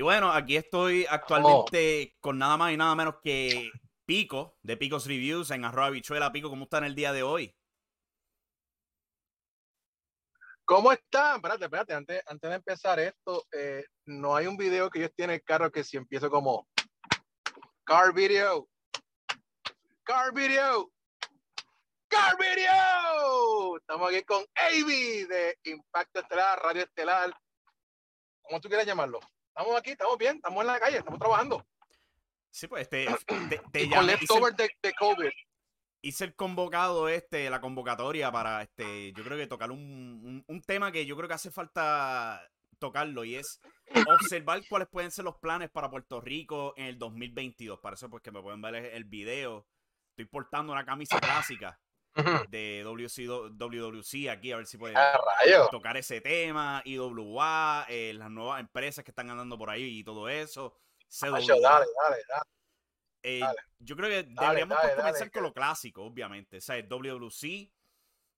Y bueno, aquí estoy actualmente con nada más y nada menos que Pico, de Picos Reviews, en arroba bichuela. Pico, ¿cómo está en el día de hoy? ¿Cómo están? Espérate, espérate, antes, antes de empezar esto, eh, no hay un video que ellos tienen el carro que si empiezo como Car Video, Car Video, Car Video. Estamos aquí con Avi de Impacto Estelar, Radio Estelar, ¿cómo tú quieres llamarlo? Estamos aquí, estamos bien, estamos en la calle, estamos trabajando. Sí, pues este, te, te con leftover de, de, COVID. Hice el convocado este, la convocatoria para este, yo creo que tocar un, un, tema que yo creo que hace falta tocarlo y es observar cuáles pueden ser los planes para Puerto Rico en el 2022. Para eso, pues que me pueden ver el video. Estoy portando una camisa clásica de WC, aquí, a ver si puede ah, tocar ese tema, IWA, eh, las nuevas empresas que están andando por ahí y todo eso. Eh, yo creo que deberíamos comenzar con lo clásico, obviamente. O sea, el WC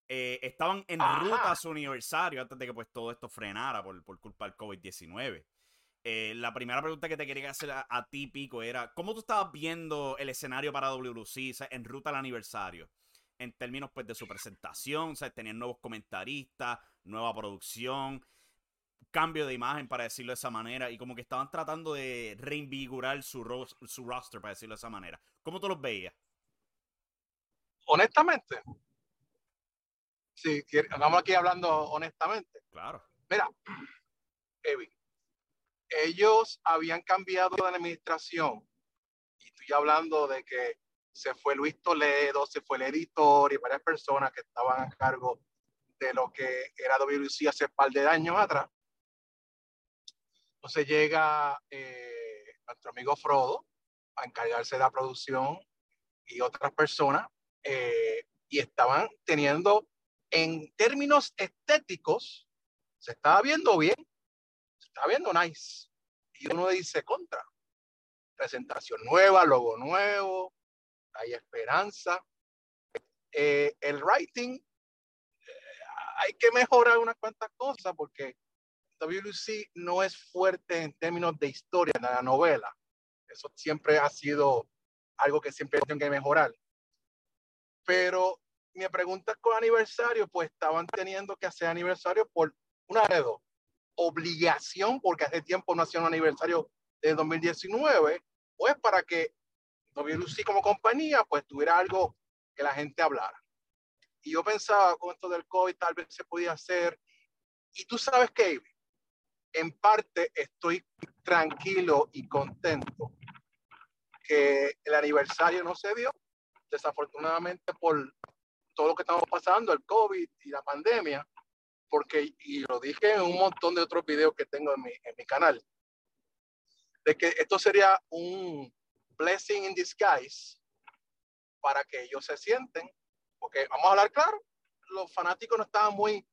eh, estaban en ruta a su aniversario antes de que pues todo esto frenara por, por culpa del COVID-19. la primera pregunta que te quería hacer a, ti, Pico, era ¿cómo tú estabas viendo el escenario para WC en ruta al aniversario? En términos pues de su presentación, o sea, tenían nuevos comentaristas, nueva producción, cambio de imagen, para decirlo de esa manera, y como que estaban tratando de reinvigorar su, su roster, para decirlo de esa manera. ¿Cómo tú los veías? Honestamente, sí, estamos aquí hablando honestamente. Claro. Mira, Evi, ellos habían cambiado de administración, y estoy hablando de que se fue Luis Toledo, se fue el editor y varias personas que estaban a cargo de lo que era WC hace un par de años atrás. Entonces llega eh, nuestro amigo Frodo a encargarse de la producción y otras personas eh, y estaban teniendo en términos estéticos, se estaba viendo bien, se estaba viendo nice. Y uno dice contra, presentación nueva, logo nuevo, hay esperanza. Eh, el writing, eh, hay que mejorar unas cuantas cosas porque WC no es fuerte en términos de historia, de la novela. Eso siempre ha sido algo que siempre tienen que mejorar. Pero mi pregunta con aniversario, pues estaban teniendo que hacer aniversario por una de dos. Obligación, porque hace tiempo no hacían un aniversario de 2019, o es para que WC como compañía, pues tuviera algo que la gente hablara. Y yo pensaba, con esto del COVID tal vez se podía hacer. Y tú sabes que en parte estoy tranquilo y contento que el aniversario no se dio, desafortunadamente por todo lo que estamos pasando, el COVID y la pandemia, porque, y lo dije en un montón de otros videos que tengo en mi, en mi canal, de que esto sería un, blessing in disguise para que ellos se sienten, porque vamos a hablar claro, los fanáticos no estaban muy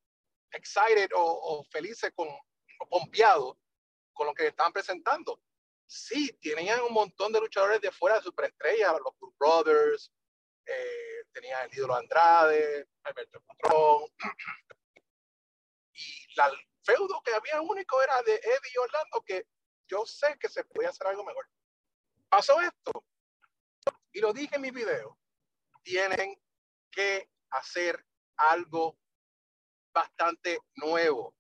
excited o, felices con, o pompeados con lo que estaban presentando. Sí, tenían un montón de luchadores de fuera de superestrella, los Blue Brothers, eh, tenía el ídolo Andrade, Alberto Patrón. Y la feudo que había único era de Eddie y Orlando, que yo sé que se podía hacer algo mejor. Pasó esto, y lo dije en mi video, tienen que hacer algo bastante nuevo,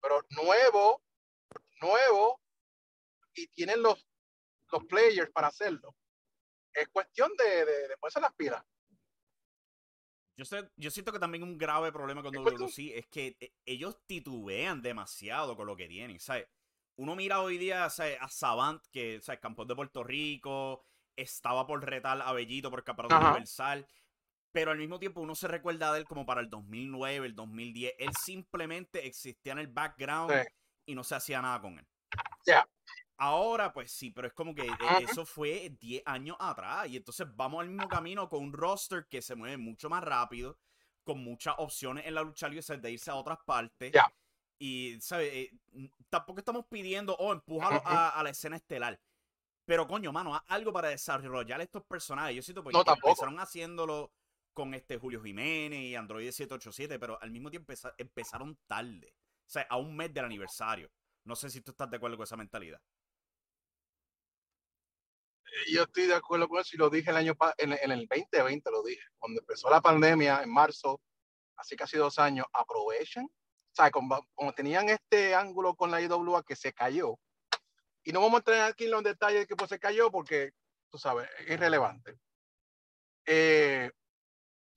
pero nuevo, nuevo, y tienen los, los players para hacerlo. Es cuestión de, de, de ponerse las pilas. Yo, sé, yo siento que también un grave problema con WC es que eh, ellos titubean demasiado con lo que tienen, ¿sabes? Uno mira hoy día a Savant, que es campeón de Puerto Rico, estaba por retar a Bellito por campeonato universal, pero al mismo tiempo uno se recuerda de él como para el 2009, el 2010. Él simplemente existía en el background y no se hacía nada con él. Ya. Ahora, pues sí, pero es como que eh, eso fue 10 años atrás. Y entonces vamos al mismo camino con un roster que se mueve mucho más rápido, con muchas opciones en la lucha libre de irse a otras partes. Y, ¿sabes? Eh, tampoco estamos pidiendo, oh, empújalo a, la escena estelar. Pero, coño, mano, algo para desarrollar estos personajes. Yo siento porque empezaron haciéndolo con este Julio Jiménez y Android 787, pero al mismo tiempo empezaron tarde. O sea, a un mes del aniversario. No sé si tú estás de acuerdo con esa mentalidad yo estoy de acuerdo con eso y lo dije el año en, en el 2020 lo dije cuando empezó la pandemia en marzo así casi dos años aprovechen como, tenían este ángulo con la IWA que se cayó. Y no vamos a entrar aquí en los detalles de que pues se cayó porque tú sabes es irrelevante. Eh,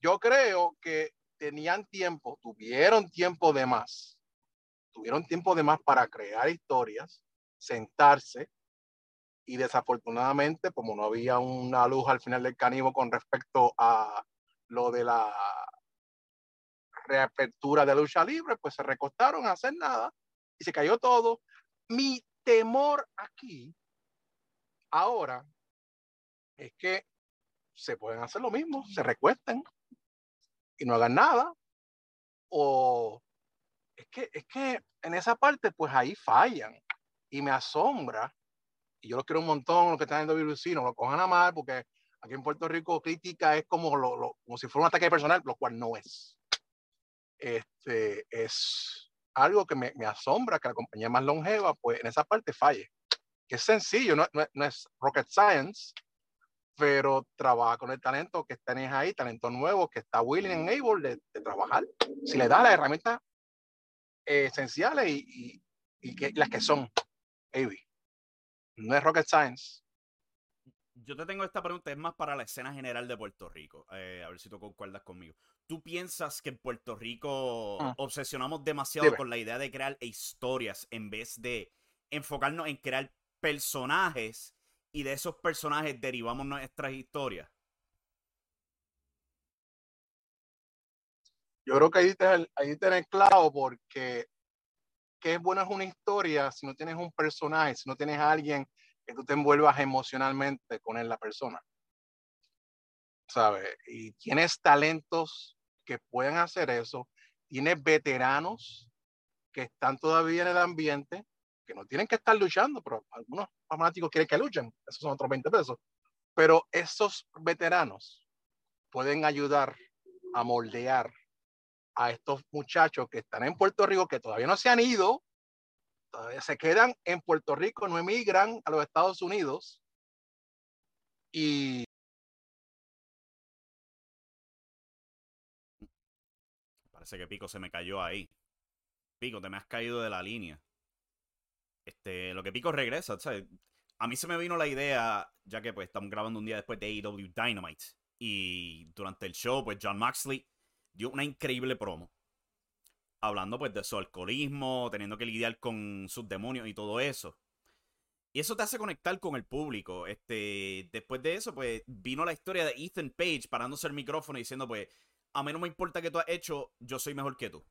yo creo que tenían tiempo tuvieron tiempo de más tuvieron tiempo de más para crear historias sentarse y desafortunadamente, como no había una luz al final del canivo con respecto a lo de la reapertura de lucha libre, pues se recostaron a hacer nada y se cayó todo. Mi temor aquí, ahora, es que se pueden hacer lo mismo, se recuesten y no hagan nada. O es que, es que en esa parte, pues ahí fallan. Y me asombra y yo los quiero un montón, los que están en WC, no lo cojan a mal, porque aquí en Puerto Rico crítica es como, lo, como si fuera un ataque personal, lo cual no es. Este, es algo que me, me, asombra que la compañía más longeva, pues en esa parte falle. Que es sencillo, no, no, es rocket science, pero trabaja con el talento que tenés ahí, talento nuevo, que está willing and able de, de trabajar. Si le da las herramientas esenciales y, y, y que, las que son, baby. No es rocket science. Yo te tengo esta pregunta, es más para la escena general de Puerto Rico. Eh, a ver si tú concuerdas conmigo. ¿Tú piensas que en Puerto Rico ah. obsesionamos demasiado con la idea de crear historias en vez de enfocarnos en crear personajes y de esos personajes derivamos nuestras historias? Yo creo que ahí te, ahí tenés clavo porque qué bueno es una historia si no tienes un personaje, si no tienes a alguien que tú te envuelvas emocionalmente con él, la persona. ¿Sabes? Y tienes talentos que pueden hacer eso. Tienes veteranos que están todavía en el ambiente, que no tienen que estar luchando, pero algunos fanáticos quieren que luchen. Esos son otros 20 pesos. Pero esos veteranos pueden ayudar a moldear a estos muchachos que están en Puerto Rico, que todavía no se han ido, todavía se quedan en Puerto Rico, no emigran a los Estados Unidos. Y parece que Pico se me cayó ahí. Pico, te me has caído de la línea. Este, lo que Pico regresa, ¿sabes? A mí se me vino la idea, ya que pues estamos grabando un día después de AEW Dynamite. Y durante el show, pues John Maxley dio una increíble promo. Hablando pues de su alcoholismo, teniendo que lidiar con sus demonios y todo eso. Y eso te hace conectar con el público. Este, después de eso, pues vino la historia de Ethan Page parándose el micrófono y diciendo, pues, a mí no me importa que tú has hecho, yo soy mejor que tú.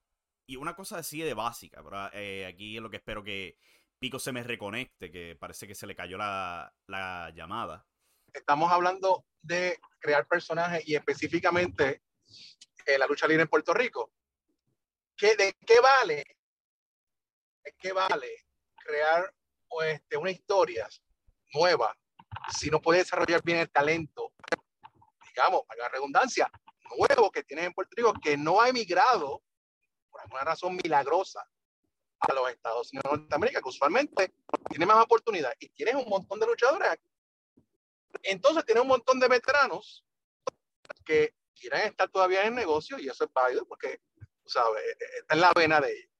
Y una cosa así de básica, pero eh, aquí es lo que espero que Pico se me reconecte, que parece que se le cayó la, la llamada. Estamos hablando de crear personajes y específicamente la lucha libre en Puerto Rico. ¿qué, ¿de qué vale? ¿De qué vale crear este, una historia nueva si no puede desarrollar bien el talento, digamos, para la redundancia, nuevo que tienes en Puerto Rico que no ha emigrado por alguna razón milagrosa a los Estados Unidos de Norteamérica, que usualmente tiene más oportunidad y tienes un montón de luchadores aquí. Entonces tienes un montón de veteranos que quieren estar todavía en el negocio y eso es válido porque, ¿sabes? Está en la vena de ellos.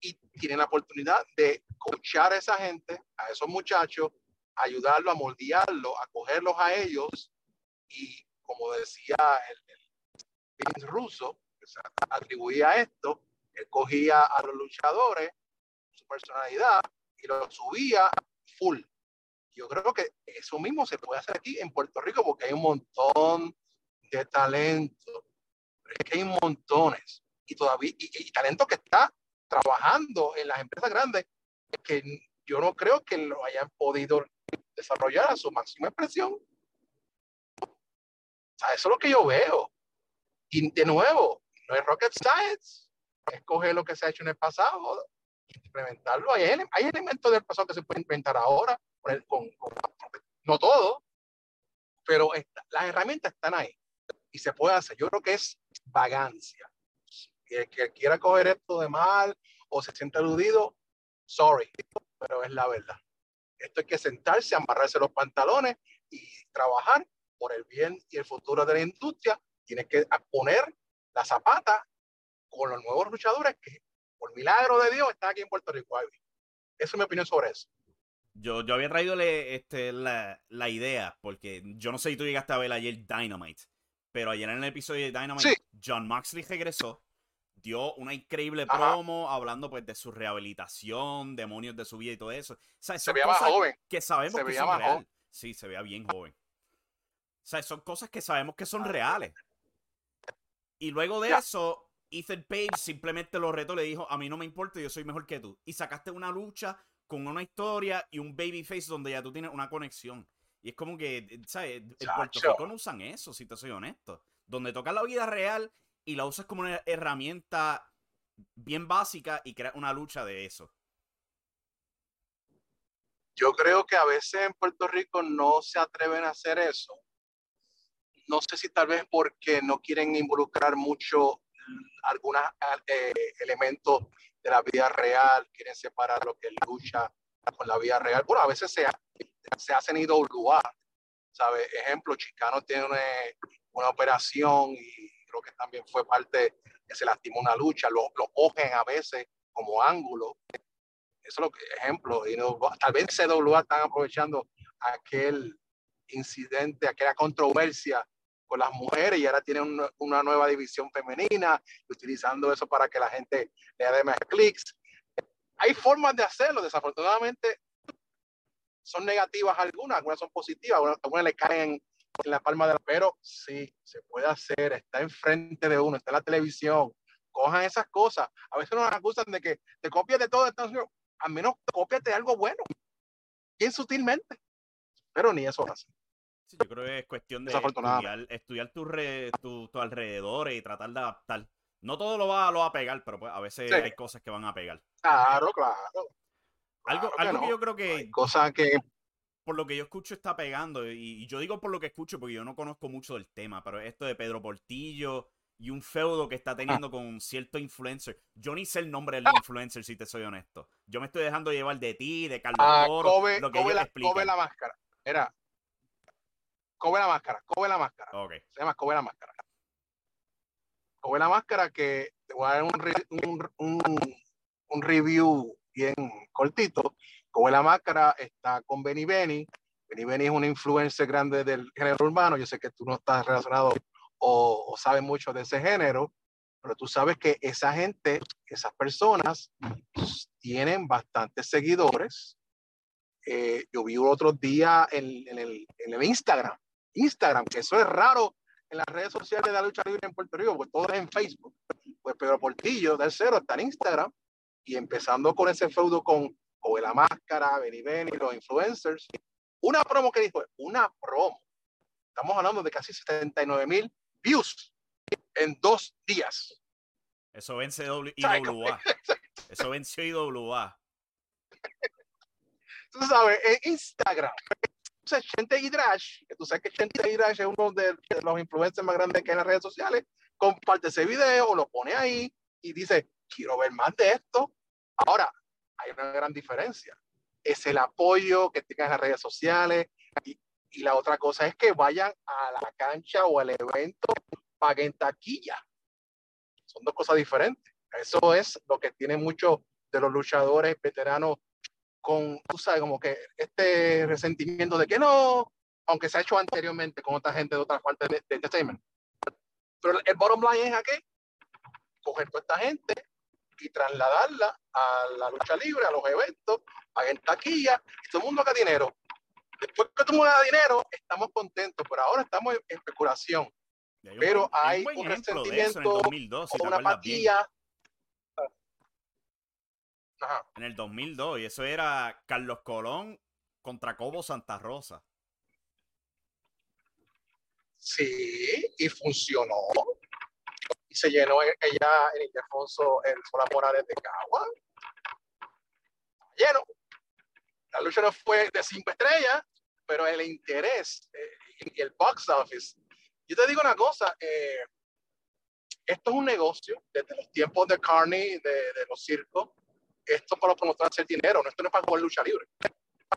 Y tienen la oportunidad de coachar a esa gente, a esos muchachos, ayudarlo a moldearlo, a cogerlos a ellos y, como decía el, el ruso, que se atribuía esto, él cogía a los luchadores, su personalidad, y lo subía full. Yo creo que eso mismo se puede hacer aquí en Puerto Rico porque hay un montón de talento. Es que hay montones. Y todavía, y, talento que está trabajando en las empresas grandes que yo no creo que lo hayan podido desarrollar a su máxima expresión. Eso es lo que yo veo. Y de nuevo, no es rocket science. Es coger lo que se ha hecho en el pasado, implementarlo. Hay, hay elementos del pasado que se pueden inventar ahora, no todo, pero las herramientas están ahí y se puede hacer. Yo creo que es vagancia. El que quiera coger esto de mal o se siente aludido, sorry, pero es la verdad. Esto hay que sentarse, amarrarse los pantalones y trabajar por el bien y el futuro de la industria. Tiene que poner la zapata con los nuevos luchadores que, por milagro de Dios, están aquí en Puerto Rico. Esa es mi opinión sobre eso. Yo, yo había traído este, la, la, idea, porque yo no sé si tú llegaste a ver ayer Dynamite, pero ayer en el episodio de Dynamite, John Moxley regresó, dio una increíble promo hablando pues de su rehabilitación, demonios de su vida y todo eso. se veía más joven. Que sabemos que son reales. Sí, se veía bien joven. O sea, son cosas que sabemos que son reales. Y luego de eso, Ethan Page simplemente lo retó, le dijo, a mí no me importa, yo soy mejor que tú. Y sacaste una lucha con una historia y un babyface donde ya tú tienes una conexión. Y es como que, ¿sabes? En Puerto Rico no usan eso, si te soy honesto. Donde toca la vida real y la usas como una herramienta bien básica y creas una lucha de eso. Yo creo que a veces en Puerto Rico no se atreven a hacer eso. No sé si tal vez porque no quieren involucrar mucho algunos eh, elementos de la vida real, quieren separar lo que lucha con la vida real. Bueno, a veces se, se hacen IWA, ¿sabes? Ejemplo, Chicano tiene una, una, operación y creo que también fue parte que se lastimó una lucha, lo, lo cogen a veces como ángulo. Eso es lo que, ejemplo, tal vez CWA están aprovechando aquel incidente, aquella controversia con las mujeres y ahora tienen una, nueva división femenina, utilizando eso para que la gente le dé más clics. Hay formas de hacerlo, desafortunadamente son negativas algunas, algunas son positivas, algunas, le caen en la palma de la pero sí, se puede hacer, está enfrente de uno, está en la televisión, cojan esas cosas. A veces nos acusan de que te copias de todo, al menos cópiate algo bueno, bien sutilmente, pero ni eso hace yo creo que es cuestión de estudiar, estudiar tu, tu, alrededor y tratar de adaptar. No todo lo va, lo va a pegar, pero pues a veces hay cosas que van a pegar. Claro, claro. algo, algo que, yo creo que. Cosas que. Por lo que yo escucho está pegando, y, yo digo por lo que escucho porque yo no conozco mucho del tema, pero esto de Pedro Portillo y un feudo que está ah. teniendo con cierto influencer. Yo ni sé el nombre del ah. influencer, si te soy honesto. Yo me estoy dejando llevar de ti, de Carlos ah, lo que Kobe la, Kobe la máscara. Era, Cobe la máscara, Cobe la máscara. Se llama la máscara. Cobe la máscara que te voy a dar un, un, un, review bien cortito. Cobe la máscara está con Benny Benny. Benny Benny es un influencer grande del género urbano. Yo sé que tú no estás relacionado o, sabes mucho de ese género, pero tú sabes que esa gente, esas personas, tienen bastantes seguidores. Eh, yo vi otro día en, en, el, en, el, Instagram Instagram, que eso es raro en las redes sociales de la lucha libre en Puerto Rico, pues todo es en Facebook. Pues Pedro Portillo del Cero está en Instagram y empezando con ese feudo con o la Máscara, Benny Benny, los influencers. Una promo que dijo, una promo. Estamos hablando de casi 79 mil views en dos días. Eso vence IWA. Eso venció IWA. Tú sabes, en Instagram, entonces, Chente Hidrash, que tú sabes que Chente Hidrash es uno de, los influencers más grandes que hay en las redes sociales, comparte ese video, lo pone ahí y dice, quiero ver más de esto. Ahora, hay una gran diferencia. Es el apoyo que tengan en las redes sociales y, y la otra cosa es que vayan a la cancha o al evento, paguen taquilla. Son dos cosas diferentes. Eso es lo que tienen muchos de los luchadores veteranos con, tú sabes, como que este resentimiento de que no, aunque se ha hecho anteriormente con otra gente de otras partes de, de entertainment. Pero el bottom line es aquí, coger toda esta gente y trasladarla a la lucha libre, a los eventos, paguen taquilla, y todo el mundo haga dinero. Después que todo el mundo haga dinero, estamos contentos, pero ahora estamos en especulación. Pero hay un, resentimiento, una apatía. En el 2002, y eso era Carlos Colón contra Cobo Santa Rosa. Sí, y funcionó. Y se llenó e-, ella en Ildefonso el Sola Morales de Cagua. Lleno. La lucha no fue de cinco estrellas, pero el interés eh, y el box office. Yo te digo una cosa, eh, esto es un negocio desde los tiempos de Carney, de, de los circos. Esto para los promotores hacer dinero, no, esto no es para jugar lucha libre.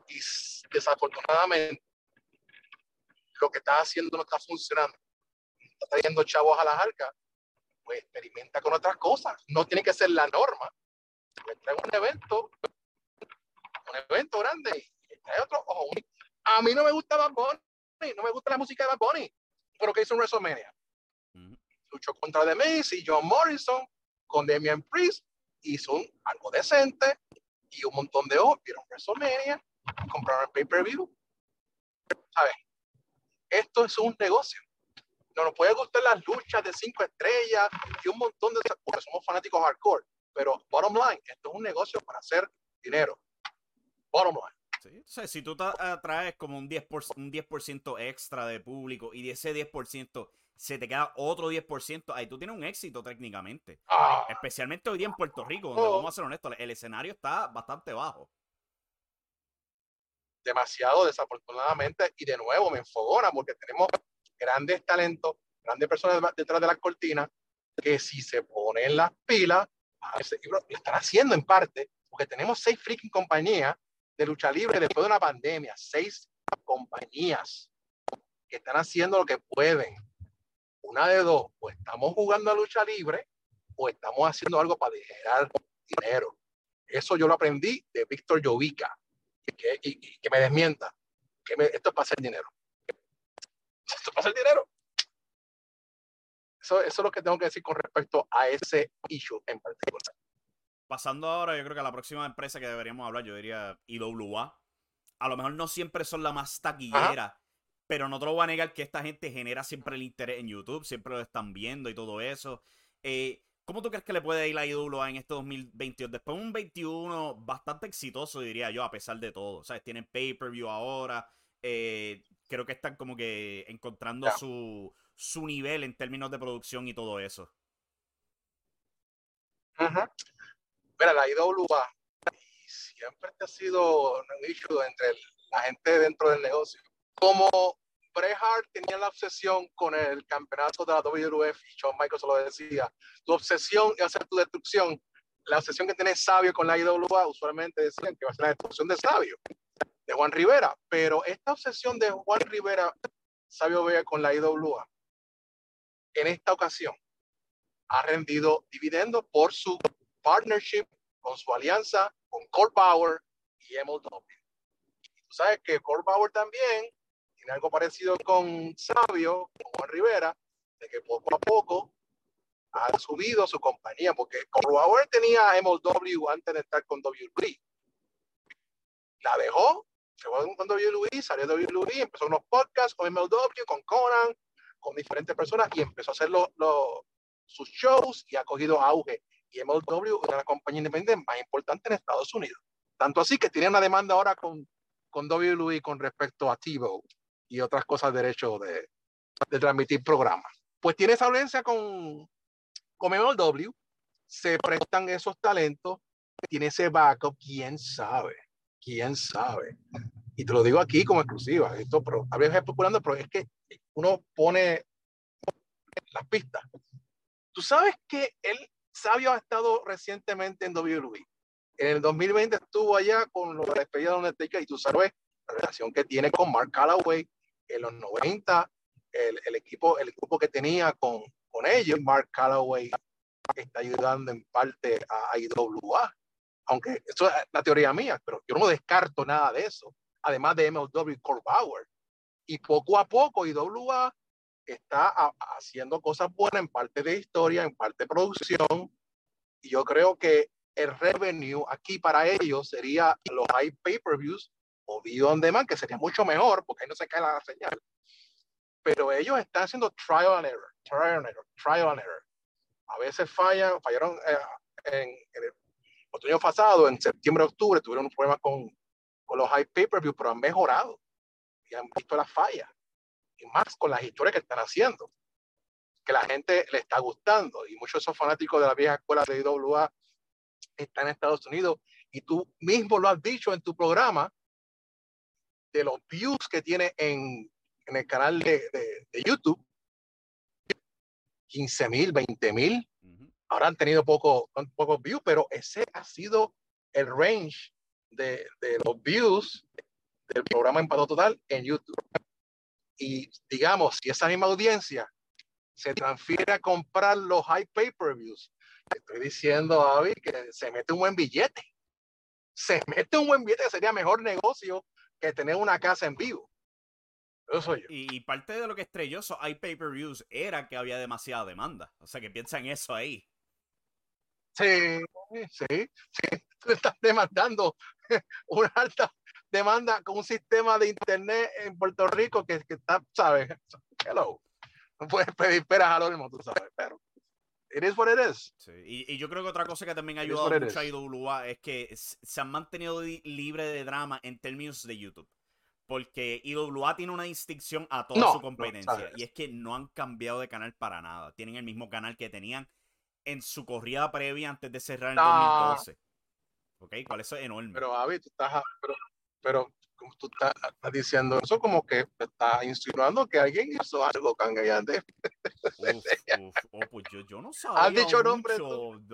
Y desafortunadamente, lo que está haciendo no está funcionando. Está trayendo chavos a las arcas. Pues experimenta con otras cosas. No tiene que ser la norma. Pues trae un evento, un evento grande y trae otro. Ojo, a mí no me gusta Bad Bunny, no me gusta la música de Bad Bunny, pero que hizo en WrestleMania. Luchó contra The Miz y John Morrison con Damian Priest, hizo un, algo decente y un montón de ojos vieron WrestleMania, compraron pay-per-view. ¿Sabes? Esto es un negocio. No nos puede gustar las luchas de cinco estrellas y un montón de porque somos fanáticos hardcore, pero bottom line, esto es un negocio para hacer dinero. Bottom line. Si tú traes como un 10%, un 10 extra de público y de ese 10% se te queda otro 10%, ahí tú tienes un éxito técnicamente. Ah. Especialmente hoy día en Puerto Rico, donde oh. vamos a ser honestos, el escenario está bastante bajo. Demasiado desafortunadamente, y de nuevo me enfogona porque tenemos grandes talentos, grandes personas detrás de las cortinas, que si se ponen las pilas, lo están haciendo en parte, porque tenemos seis freaking compañías de lucha libre después de una pandemia, seis compañías que están haciendo lo que pueden una de dos, o estamos jugando a lucha libre o estamos haciendo algo para generar dinero. Eso yo lo aprendí de Víctor Jovica, que, y, que me desmienta, que esto es para hacer dinero. Esto es para hacer dinero. Eso, eso es lo que tengo que decir con respecto a ese issue en particular. Pasando ahora, yo creo que a la próxima empresa que deberíamos hablar, yo diría IWA. A lo mejor no siempre son la más taquillera, pero no te lo voy a negar que esta gente genera siempre el interés en YouTube, siempre lo están viendo y todo eso. Eh, ¿Cómo tú crees que le puede ir a IWA en este 2022? Después de un 21 bastante exitoso, diría yo, a pesar de todo. Sea, tienen pay-per-view ahora. Eh, creo que están como que encontrando su, su nivel en términos de producción y todo eso. Mira, la IWA siempre ha sido un issue entre la gente dentro del negocio como Bret Hart tenía la obsesión con el campeonato de la WWF y Shawn Michaels lo decía, tu obsesión es hacer tu destrucción. La obsesión que tiene Sabio con la IWA, usualmente decían que va a ser la destrucción de Sabio, de Juan Rivera. Pero esta obsesión de Juan Rivera, Sabio Vega con la IWA, en esta ocasión ha rendido dividendos por su partnership, con su alianza con Power y MLW. Y tú sabes que Colt Power también algo parecido con Sabio, con Juan Rivera, de que poco a poco ha subido su compañía, porque Bauer tenía MLW antes de estar con WWE. La dejó, se fue con WWE, salió de WWE, empezó unos podcasts con MLW, con Conan, con diferentes personas y empezó a hacer sus shows y ha cogido auge. Y MLW es una compañía independiente más importante en Estados Unidos. Tanto así que tiene una demanda ahora con, con WWE con respecto a TiVo y otras cosas derecho de, de transmitir programas. Pues tiene esa audiencia con, con MLW se prestan esos talentos, tiene ese backup, quién sabe, quién sabe. Y te lo digo aquí como exclusiva, esto, pero a veces especulando, pero es que uno pone las pistas. Tú sabes que el Sabio ha estado recientemente en WWE. En el 2020 estuvo allá con los despedidos de Undertaker y tú sabes la relación que tiene con Mark Calloway en los 90, el, equipo, el equipo que tenía con, con ellos, Mark Calloway está ayudando en parte a IWA, aunque eso es la teoría mía, pero yo no descarto nada de eso, además de MLW Core Power. Y poco a poco IWA está haciendo cosas buenas en parte de historia, en parte de producción, y yo creo que el revenue aquí para ellos sería los high pay-per-views o video on demand, que sería mucho mejor porque ahí no se cae la señal. Pero ellos están haciendo trial and error, trial and error, trial and error. A veces fallan, fallaron eh, en, el otoño pasado, en septiembre, octubre, tuvieron un problema con, con los high pay-per-view, pero han mejorado y han visto las fallas. Y más con las historias que están haciendo, que la gente le está gustando. Y muchos de esos fanáticos de la vieja escuela de IWA están en Estados Unidos. Y tú mismo lo has dicho en tu programa, de los views que tiene en, en el canal de, de, YouTube, 15 mil, 20 mil. Ahora han tenido pocos poco views, pero ese ha sido el range de, de los views del programa Empado Total en YouTube. Y digamos, si esa misma audiencia se transfiere a comprar los high pay-per-views, estoy diciendo, Avi, que se mete un buen billete. Se mete un buen billete que sería mejor negocio que tener una casa en vivo. Eso soy yo. Y, parte de lo que estrelló esos hay pay-per-views era que había demasiada demanda. O sea, que piensa en eso ahí. Sí, sí, sí. Tú estás demandando una alta demanda con un sistema de internet en Puerto Rico que, que está, ¿sabes? Hello. No puedes pedir peras al mismo, tú sabes, pero it is what it is. Sí. Y, y, yo creo que otra cosa que también ha ayudado mucho a IWA es que se han mantenido libre de drama en términos de YouTube. Porque IWA tiene una distinción a toda su competencia. y es que no han cambiado de canal para nada. Tienen el mismo canal que tenían en su corrida previa antes de cerrar en 2012. ¿Ok? ¿Cuál eso es enorme. Pero, Avi, tú estás. Pero, pero como tú estás, diciendo eso, como que está insinuando que alguien hizo algo Uf, oh, pues yo, yo, no sabía ¿Has dicho nombre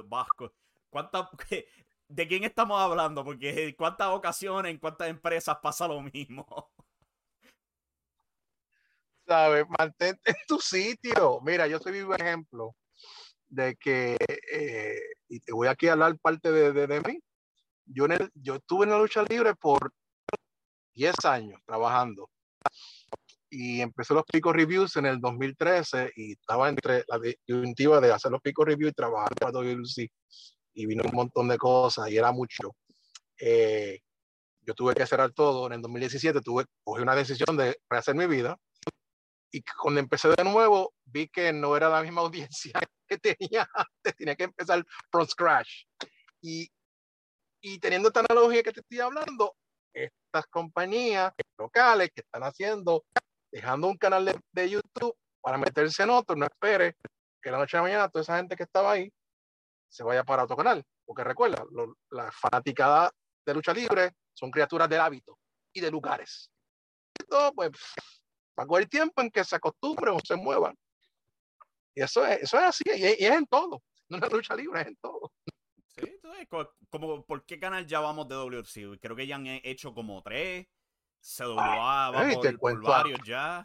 Vasco. ¿Cuánta, ¿De quién estamos hablando? Porque en cuántas ocasiones, en cuántas empresas pasa lo mismo. ¿Sabes? Mantente en tu sitio. Mira, yo soy vivo ejemplo de que, eh, y te voy aquí a hablar parte de, de, de mí. Yo, en el, yo estuve en la lucha libre por 10 años trabajando. Y empecé los Pico Reviews en el 2013 y estaba entre la disyuntiva de hacer los Pico Reviews y trabajar para WLC. Y vino un montón de cosas y era mucho. Eh, yo tuve que cerrar todo. En el 2017 tuve, cogí una decisión de rehacer mi vida. Y cuando empecé de nuevo, vi que no era la misma audiencia que tenía antes. Tenía que empezar from scratch. Y, y teniendo esta analogía que te estoy hablando, estas compañías locales que están haciendo, dejando un canal de, YouTube para meterse en otro, no espere que la noche de mañana toda esa gente que estaba ahí se vaya para otro canal. Porque recuerda, las fanaticadas de lucha libre son criaturas del hábito y de lugares. Todo, pues, a coger tiempo en que se acostumbren o se muevan. Y eso es, eso es así, y es, en todo. No es lucha libre, es en todo. Como, ¿por qué canal ya vamos de WC? Creo que ya han hecho como tres. CWA va por, varios ya.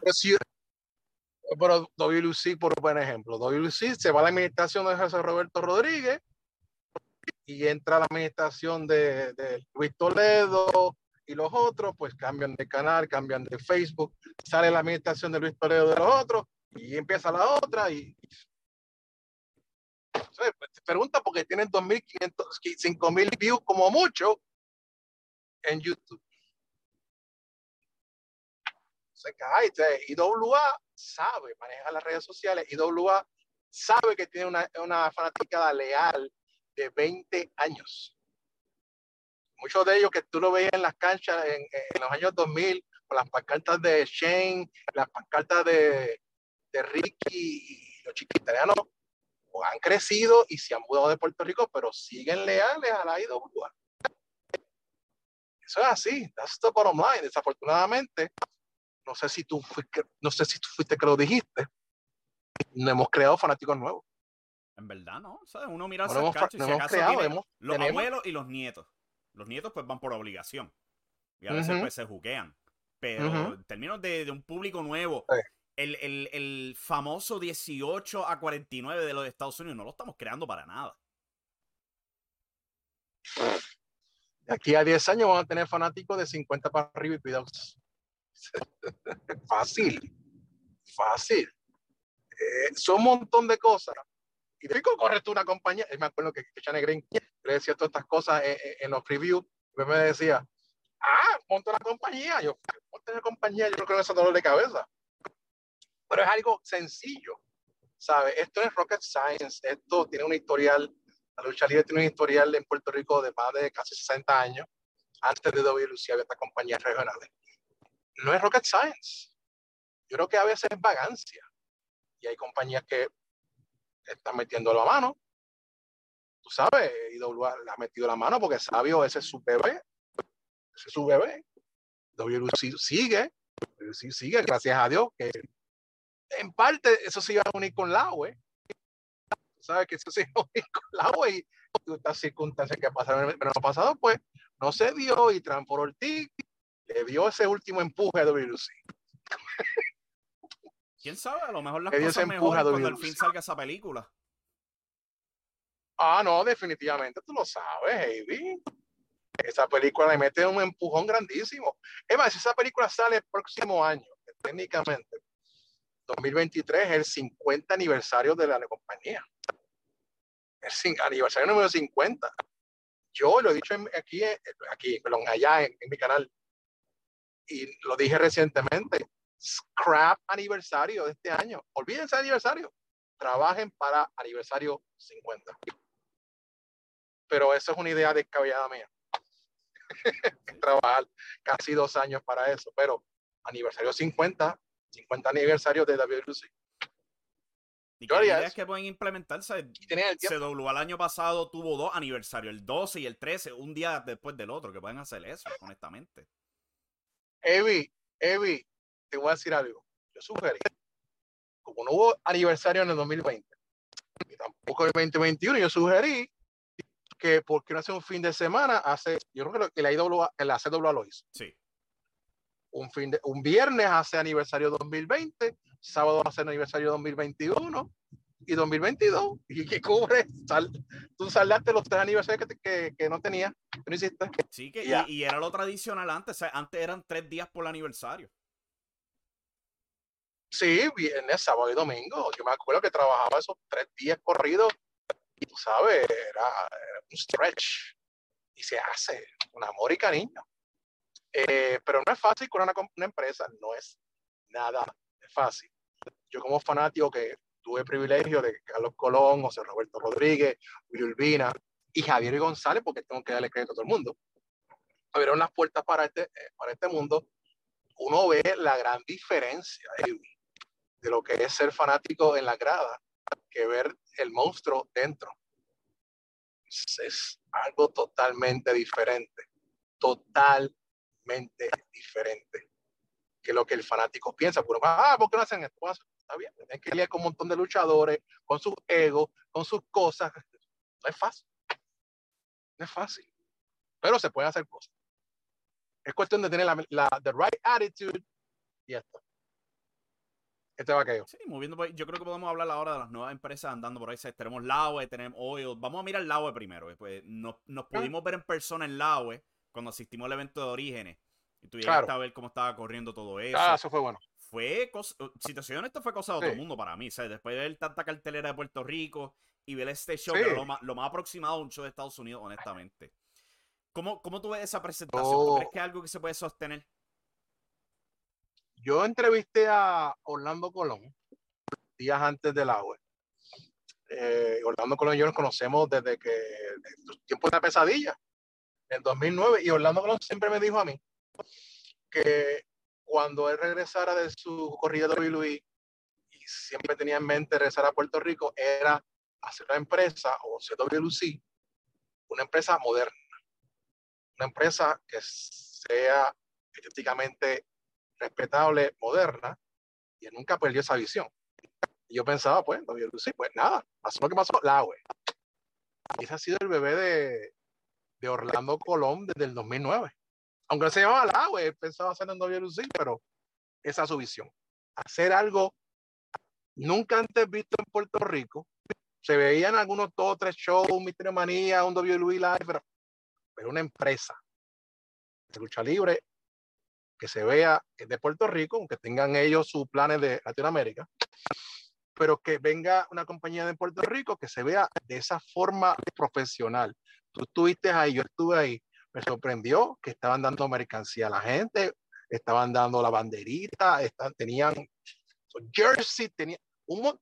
Pero, WC, por buen ejemplo, WC se va a la administración de José Roberto Rodríguez y entra la administración de, de, Luis Toledo y los otros, pues cambian de canal, cambian de Facebook, sale la administración de Luis Toledo de los otros y empieza la otra y pues, te pregunta porque tienen 2.500, 5.000 views como mucho en YouTube. Se cae. IWA sabe manejar las redes sociales. IWA sabe que tiene una, una fanaticada leal de 20 años. Muchos de ellos que tú lo veías en las canchas en, en los años 2000, con las pancartas de Shane, las pancartas de, de Ricky y los chiquitarianos han crecido y se han mudado de Puerto Rico, pero siguen leales a la IWA. Eso es así, that's the bottom line. Desafortunadamente, no sé si tú fuiste, no sé si tú fuiste que lo dijiste, no hemos creado fanáticos nuevos. En verdad, ¿no? Uno mira no hemos, cacho, si acaso los abuelos y los nietos. Los nietos pues van por obligación. Y a veces pues se juquean. Pero en términos de, un público nuevo, el, el, famoso 18 a 49 de los Estados Unidos no lo estamos creando para nada. Aquí a 10 años vamos a tener fanáticos de 50 para arriba y cuidado. fácil, fácil. Eh, son un montón de cosas. Y de corre tú una compañía. me acuerdo que, Chane Green le decía todas estas cosas en, los reviews. me decía, ah, monta una compañía. Yo, monta una compañía, yo creo que es dolor de cabeza. Pero es algo sencillo, ¿sabes? Esto es rocket science. Esto tiene un historial, la lucha libre tiene un historial en Puerto Rico de más de casi 60 años. Antes de WLC había estas compañías regionales. No es rocket science. Yo creo que a veces es vagancia. Y hay compañías que están metiendo la mano. Tú sabes, IWA le ha metido la mano porque sabio, ese es su bebé ese es su bebé. WLC sigue, sigue, gracias a Dios, que en parte eso se iba a unir con la ¿eh? ¿Sabes que eso se iba a unir con la y estas circunstancias que pasaron el verano pasado, pues no se dio y Transport Ortiz le dio ese último empuje a WLC. ¿Quién sabe? A lo mejor las cosas mejoran cuando al fin salga esa película. Ah, no, definitivamente, tú lo sabes, Heavy. Esa película le mete un empujón grandísimo. Es más, esa película sale el próximo año, técnicamente. 2023 es el 50 aniversario de la compañía. El aniversario número 50. Yo lo he dicho aquí, aquí, perdón, allá en, mi canal. Y lo dije recientemente. Scrap aniversario de este año. Olvídense de aniversario. Trabajen para aniversario 50. Pero eso es una idea descabellada mía. trabajar casi dos años para eso, pero aniversario 50, 50 aniversario de WC. Y qué ideas que pueden implementarse. CW al año pasado tuvo dos aniversarios, el 12 y el 13, un día después del otro, que pueden hacer eso, honestamente. Evi, Evi, te voy a decir algo. Yo sugerí, como no hubo aniversario en el 2020, y tampoco en el 2021, yo sugerí que porque no hace un fin de semana, hace, yo creo que la IWA, la CWA lo hizo. Sí. Un, fin de, un viernes hace aniversario 2020, sábado hace aniversario 2021 y 2022. ¿Y que cubre? tú saldaste los tres aniversarios que, que, que no tenías, que no hiciste. Sí, que, y, era lo tradicional antes, antes eran tres días por el aniversario. Sí, viernes, sábado y domingo. Yo me acuerdo que trabajaba esos tres días corridos y tú sabes, era, un stretch y se hace con amor y cariño. Eh, pero no es fácil con una, empresa, no es nada fácil. Yo como fanático que tuve privilegio de Carlos Colón, José Roberto Rodríguez, Willy Urbina y Javier González, porque tengo que darle crédito a todo el mundo, abrieron las puertas para este, eh, para este mundo, uno ve la gran diferencia de lo que es ser fanático en la grada que ver el monstruo dentro. Es algo totalmente diferente, totalmente diferente que lo que el fanático piensa. Pero, ah, ¿por qué no hacen esto? Está bien, tienen que ir con un montón de luchadores, con sus egos, con sus cosas. No es fácil. No es fácil. Pero se puede hacer cosas. Es cuestión de tener la, la the right attitude y esto. Este vaqueo. Sí, moviendo Yo creo que podemos hablar ahora de las nuevas empresas andando por ahí. Tenemos Laue, tenemos Oil. Vamos a mirar Laue primero. Pues nos, nos pudimos ver en persona en Laue cuando asistimos al evento de Orígenes. Y tú llegaste a ver cómo estaba corriendo todo eso. Ah, eso fue bueno. Fue cosa, situación, esto fue cosa de otro mundo para mí. ¿sabes? Después de ver tanta cartelera de Puerto Rico y ver este show, lo, más, lo, más, aproximado a un show de Estados Unidos, honestamente. ¿Cómo, cómo tú ves esa presentación? ¿Tú crees que es algo que se puede sostener? Yo entrevisté a Orlando Colón días antes del agua. Eh, Orlando Colón y yo nos conocemos desde que los tiempos de la pesadilla, en 2009, y Orlando Colón siempre me dijo a mí que cuando él regresara de su corrida de Luis y siempre tenía en mente regresar a Puerto Rico, era hacer una empresa o CWC una empresa moderna, una empresa que sea estéticamente respetable, moderna, y nunca perdió esa visión. Y yo pensaba, pues, WC, pues nada, pasó lo que pasó, la web. Y ese ha sido el bebé de, de Orlando Colón desde el 2009. Aunque se llamaba la web, pensaba hacer en WC, pero esa es su visión. Hacer algo nunca antes visto en Puerto Rico. Se veían algunos dos, tres shows, Misterio Manía, un WWE Live, pero, pero una empresa de lucha libre que se vea de Puerto Rico, aunque tengan ellos sus planes de Latinoamérica, pero que venga una compañía de Puerto Rico que se vea de esa forma profesional. Tú estuviste ahí, yo estuve ahí, me sorprendió que estaban dando mercancía a la gente, estaban dando la banderita, están, tenían jersey, tenían un montón.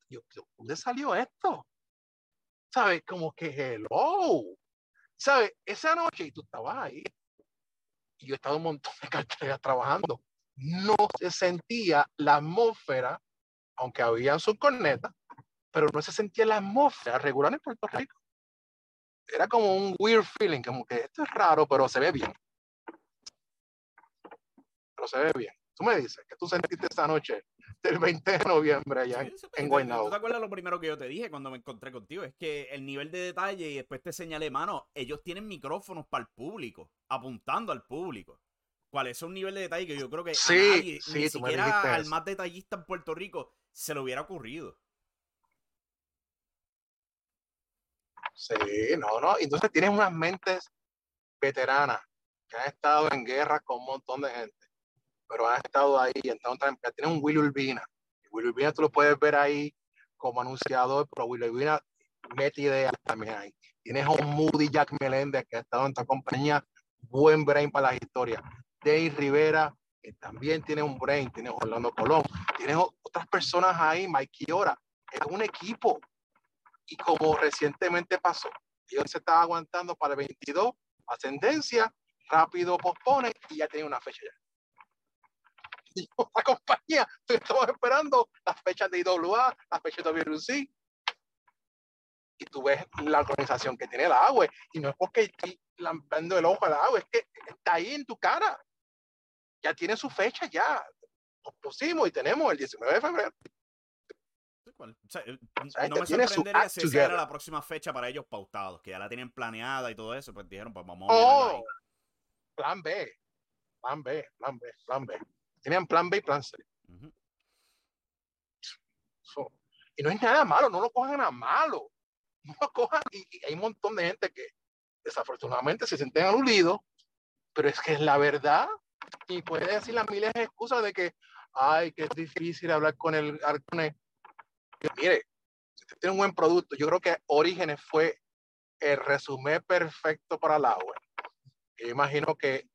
¿Dónde salió esto? ¿Sabes? Como que hello. ¿Sabes? Esa noche y tú estabas ahí. Y yo he estado un montón de carteras trabajando. No se sentía la atmósfera, aunque habían sus cornetas, pero no se sentía la atmósfera regular en Puerto Rico. Era como un weird feeling, como que esto es raro, pero se ve bien pero se ve bien. Tú me dices que tú sentiste esa noche del 20 de noviembre allá en Guaynabo. ¿Tú te acuerdas lo primero que yo te dije cuando me encontré contigo? Es que el nivel de detalle y después te señalé, mano, ellos tienen micrófonos para el público, apuntando al público. ¿Cuál es un nivel de detalle que yo creo que sí, a nadie, sí, ni siquiera al más detallista en Puerto Rico se le hubiera ocurrido? Sí, no, no. Entonces tienes unas mentes veteranas que han estado en guerra con un montón de gente pero han estado ahí, entonces tiene un Willy Urbina. Willy Urbina tú lo puedes ver ahí como anunciador, pero Willy Urbina mete ideas también ahí. Tienes un Moody Jack Meléndez que ha estado en esta compañía, buen brain para las historias. Dave Rivera, que también tiene un brain, tiene Orlando Colón, tienes otras personas ahí, Mike Kiora, es un equipo. Y como recientemente pasó, ellos se estaba aguantando para el 22, ascendencia, rápido pospone y ya tiene una fecha ya la compañía. Estamos esperando las fechas de IWA, las fechas de WC. Y tú ves la organización que tiene la agua. Y no es porque estoy lampando el ojo a la agua, es que está ahí en tu cara. Ya tiene su fecha, ya. Nos pusimos y tenemos el 19 de febrero. Eh, no me sorprendería si esa era la próxima fecha para ellos pautados, que ya la tienen planeada y todo eso, pues dijeron, pues vamos a oh, Plan B, plan B, plan B, plan B. Tenían plan B y plan C. y no es nada malo, no lo cojan a malo. No lo cojan. Y, hay un montón de gente que desafortunadamente se sienten aludidos, pero es que es la verdad. Y puede decir las miles de excusas de que, ay, que es difícil hablar con el Mire, si usted tiene un buen producto, yo creo que Orígenes fue el resumen perfecto para la web. Yo imagino que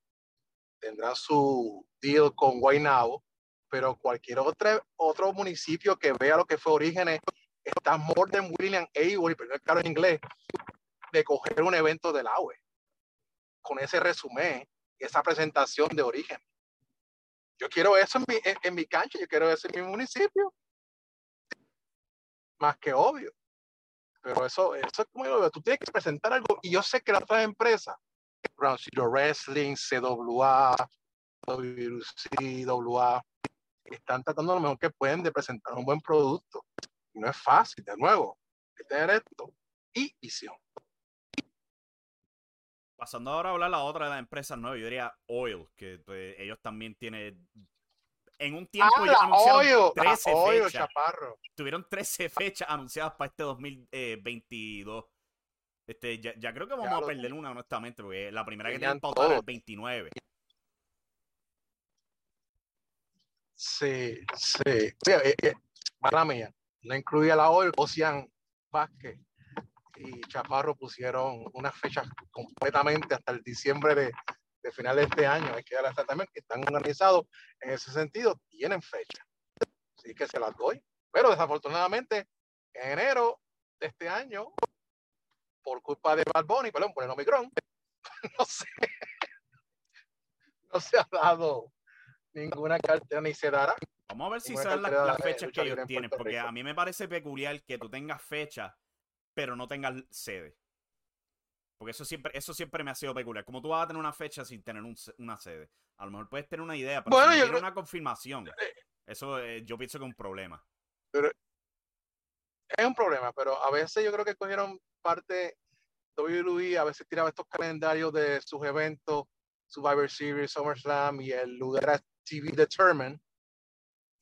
tendrá su deal con Guaynabo, pero cualquier otro, otro municipio que vea lo que fue Orígenes está more than willing able, pero claro en inglés, de coger un evento del AWE con ese resumen, esa presentación de origen. Yo quiero eso en mi, en, mi cancha, yo quiero eso en mi municipio. Más que obvio. Pero eso, eso es como yo tú tienes que presentar algo. Y yo sé que las otras empresas Brown Zero Wrestling, CWA, WCWA, están tratando lo mejor que pueden de presentar un buen producto. Y no es fácil, de nuevo, hay que tener esto y visión. Pasando ahora a hablar la otra de las empresas nuevas, yo diría Oil, que pues, ellos también tienen en un tiempo ah, ya anunciaron 13 fechas. Chaparro. Tuvieron 13 fechas anunciadas para este 2022. Este, ya, creo que vamos a perder una, honestamente, porque la primera que tienen pautada era el 29. Sí, sí. Eh, eh, mala mía, no incluía la OL, Ocean Vázquez y Chaparro pusieron unas fechas completamente hasta el diciembre de, de final de este año. Hay que dar también que están organizados en ese sentido, tienen fecha. Así que se las doy. Pero desafortunadamente, en enero de este año, por culpa de Bad Bunny, perdón, por el Omicron, no sé, no se ha dado ninguna cartera ni se dará. Vamos a ver si son las, fechas que ellos tienen, porque a mí me parece peculiar que tú tengas fechas pero no tengas sede. Porque eso siempre, eso siempre me ha sido peculiar. Como tú vas a tener una fecha sin tener una sede. A lo mejor puedes tener una idea, pero bueno, si una confirmación. Eh, eso eh, yo pienso que es un problema. Pero es un problema, pero a veces yo creo que cogieron parte WWE, a veces tiraba estos calendarios de sus eventos, Survivor Series, SummerSlam y el lugar era TV Determined.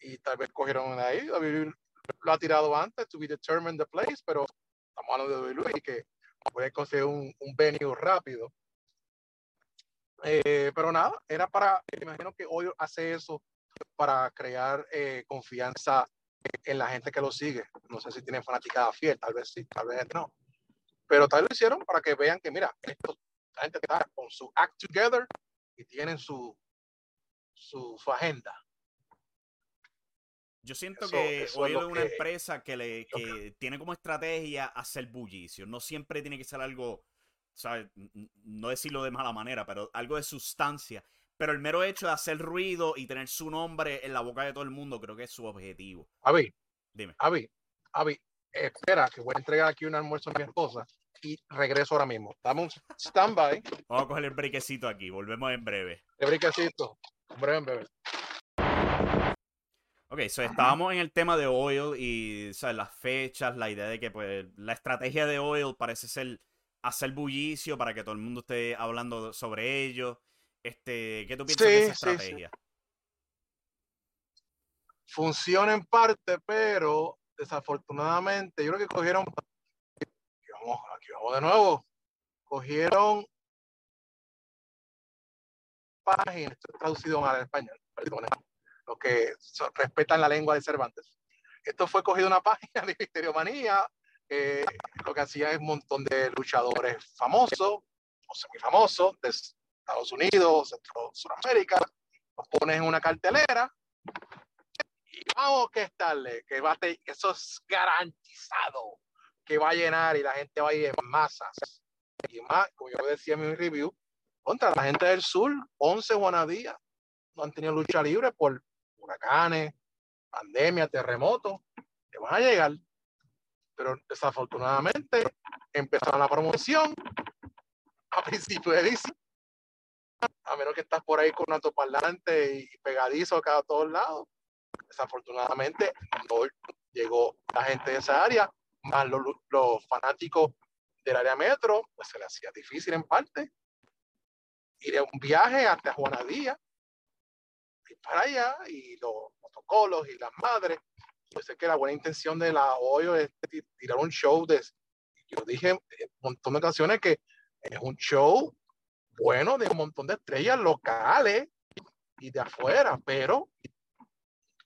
Y tal vez cogieron ahí. Lo ha tirado antes, to be determined the place, pero estamos hablando de WWE que puede conseguir un, un venue rápido. Eh, pero nada, era para, me imagino que hoy hace eso para crear eh, confianza en la gente que lo sigue. No sé si tienen fanaticada fiel, tal vez sí, tal vez no. Pero tal vez lo hicieron para que vean que, mira, la gente está con su act together y tienen su, su agenda. Yo siento que hoy es una empresa que, le, que, tiene como estrategia hacer bullicio. No siempre tiene que ser algo, ¿sabes? No decirlo de mala manera, pero algo de sustancia. Pero el mero hecho de hacer ruido y tener su nombre en la boca de todo el mundo, creo que es su objetivo. Avi, dime. Avi, Avi, espera, que voy a entregar aquí un almuerzo a mi esposa y regreso ahora mismo. Dame un stand-by. Vamos a coger el brequecito aquí, volvemos en breve. El brequecito, breve, en breve. Ok, so estábamos en el tema de Oil y las fechas, la idea de que pues la estrategia de Oil parece ser hacer bullicio para que todo el mundo esté hablando sobre ello. Este, ¿Qué tú piensas de esa estrategia? Funciona en parte, pero desafortunadamente yo creo que cogieron, aquí vamos, aquí vamos de nuevo, cogieron páginas, traducido al español, perdón los que respetan la lengua de Cervantes. Esto fue cogido una página de Misterio Manía, lo que hacía es un montón de luchadores famosos o semifamosos de Estados Unidos, Centro, Sudamérica, los pones en una cartelera y vamos que estarle, que va a eso es garantizado que va a llenar y la gente va a ir en masas. Y más, como yo decía en mi review, contra la gente del sur, 11 días no han tenido lucha libre por huracanes, pandemia, terremotos, que van a llegar. Pero desafortunadamente empezaron la promoción a principios de diciembre. A menos que estás por ahí con un altoparlante y pegadizo acá a todos lados. Desafortunadamente no llegó la gente de esa área, más los, los fanáticos del área metro, pues se le hacía difícil en parte. Ir a un viaje hasta Juanadía, para allá y los protocolos y las madres. Yo sé que la buena intención de la OYO es tirar un show de... Yo dije un montón de ocasiones que es un show bueno de un montón de estrellas locales y de afuera, pero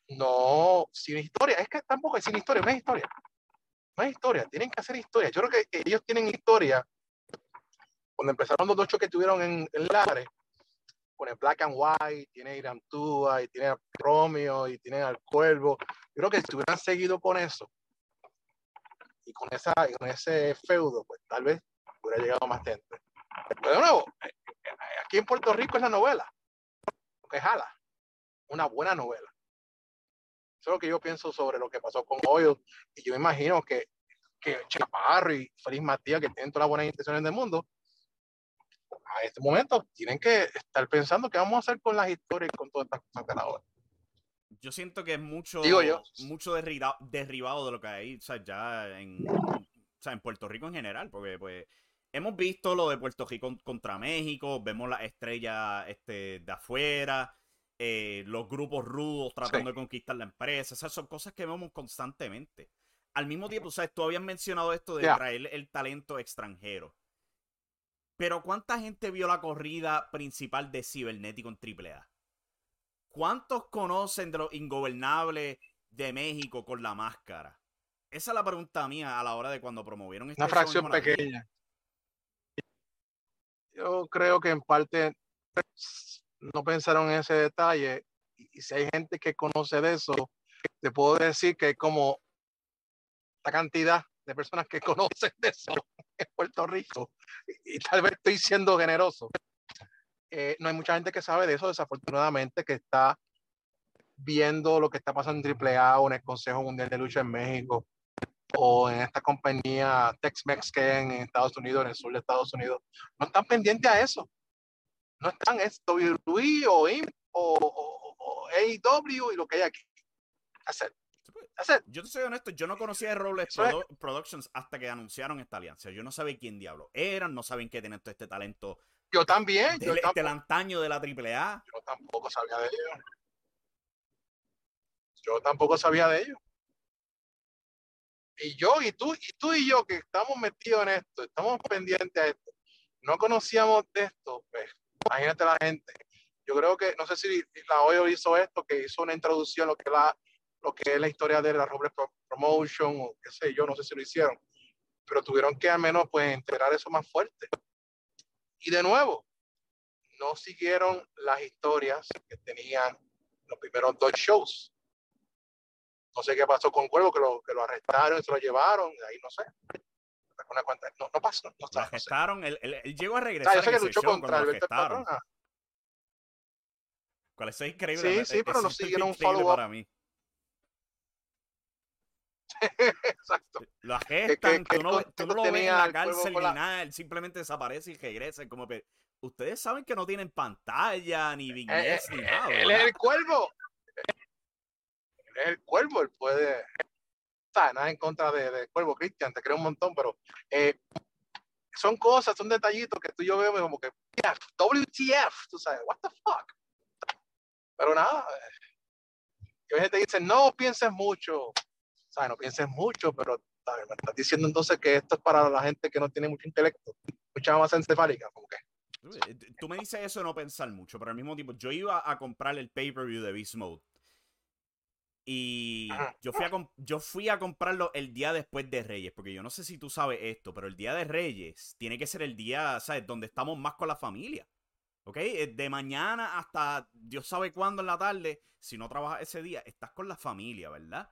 no sin historia. Es que tampoco es sin historia, no es historia. No es historia, tienen que hacer historia. Yo creo que ellos tienen historia. Cuando empezaron los dos shows que tuvieron en, en Lares, con el Black and White, tiene Irán Tua, y tiene a Romeo, y tiene al Cuervo. Yo creo que si hubieran seguido con eso, y con, esa, con ese feudo, pues tal vez hubiera llegado más gente. Pero de nuevo, eh, eh, aquí en Puerto Rico es la novela, que jala, una buena novela. Eso es lo que yo pienso sobre lo que pasó con Oil, y yo imagino que, que Chaparro y Feliz Matías, que tienen todas las buenas intenciones del mundo, a este momento tienen que estar pensando qué vamos a hacer con las historias y con todas estas cosas de la hora. Yo siento que es mucho, mucho derribado, de lo que hay, o sea, ya en, en Puerto Rico en general, porque pues hemos visto lo de Puerto Rico contra México, vemos las estrellas este, de afuera, eh, los grupos rudos tratando de conquistar la empresa, esas son cosas que vemos constantemente. Al mismo tiempo, ¿sabes? Tú habías mencionado esto de traer el talento extranjero. Pero ¿cuánta gente vio la corrida principal de Cibernético en AAA? ¿Cuántos conocen de los ingobernables de México con la máscara? Esa es la pregunta mía a la hora de cuando promovieron este Una fracción pequeña. Yo creo que en parte no pensaron en ese detalle. Y si hay gente que conoce de eso, te puedo decir que es como la cantidad de personas que conocen de eso en Puerto Rico, y, tal vez estoy siendo generoso, eh, no hay mucha gente que sabe de eso, desafortunadamente, que está viendo lo que está pasando en AAA o en el Consejo Mundial de Lucha en México. o en esta compañía Tex-Mex que hay en Estados Unidos, en el sur de Estados Unidos, no están pendientes a eso. No están, es WWE o IM o, o, AEW y lo que hay aquí. Hacer. Yo te soy honesto, yo no conocía de Robles Productions hasta que anunciaron esta alianza. Yo no sabía quién diablo eran, no saben qué tienen todo este talento. Yo también. Del, yo este antaño de la AAA. Yo tampoco sabía de ellos. Yo tampoco sabía de ellos. Y yo y tú, y tú y yo que estamos metidos en esto, estamos pendientes a esto, no conocíamos de esto, pues, imagínate la gente. Yo creo que, no sé si la OEO hizo esto, que hizo una introducción, lo que, la, lo que es la historia de la Robles Promotion, o qué sé yo, no sé si lo hicieron, pero tuvieron que al menos pues enterar eso más fuerte. Y de nuevo, no siguieron las historias que tenían los primeros dos shows. No sé qué pasó con Cuervo, que lo, que lo arrestaron y se lo llevaron, ahí no sé. No, no pasó. No, lo arrestaron, él, él, llegó a regresar. Ah, yo sé que luchó contra Alberto Patrón. ¿Cuál es increíble? Sí, sí, pero no siguieron un follow-up. Exacto. Lo agestan, tú no, tú no lo ves en la cárcel ni nada, él simplemente desaparece y regresa. Como que ustedes saben que no tienen pantalla, ni eh, viñetas, ni eh, nada. Él es el cuervo. Él es el cuervo, él puede. Nada en contra del de cuervo, Cristian, te creo un montón, pero eh, son cosas, son detallitos que tú y yo veo como que, yeah, WTF, tú sabes, what the fuck. Pero nada, y a veces te dicen, no pienses mucho, sea, no pienses mucho, pero me estás diciendo entonces que esto es para la gente que no tiene mucho intelecto, mucha más encefálica, como que. Eh, tú me dices eso de no pensar mucho, pero al mismo tiempo, yo iba a comprar el pay-per-view de Beast Mode. Y yo fui, a yo fui a comprarlo el día después de Reyes, porque yo no sé si tú sabes esto, pero el día de Reyes tiene que ser el día, ¿sabes? Donde estamos más con la familia. ¿Ok? Eh, de mañana hasta Dios sabe cuándo en la tarde, si no trabajas ese día, estás con la familia, ¿verdad?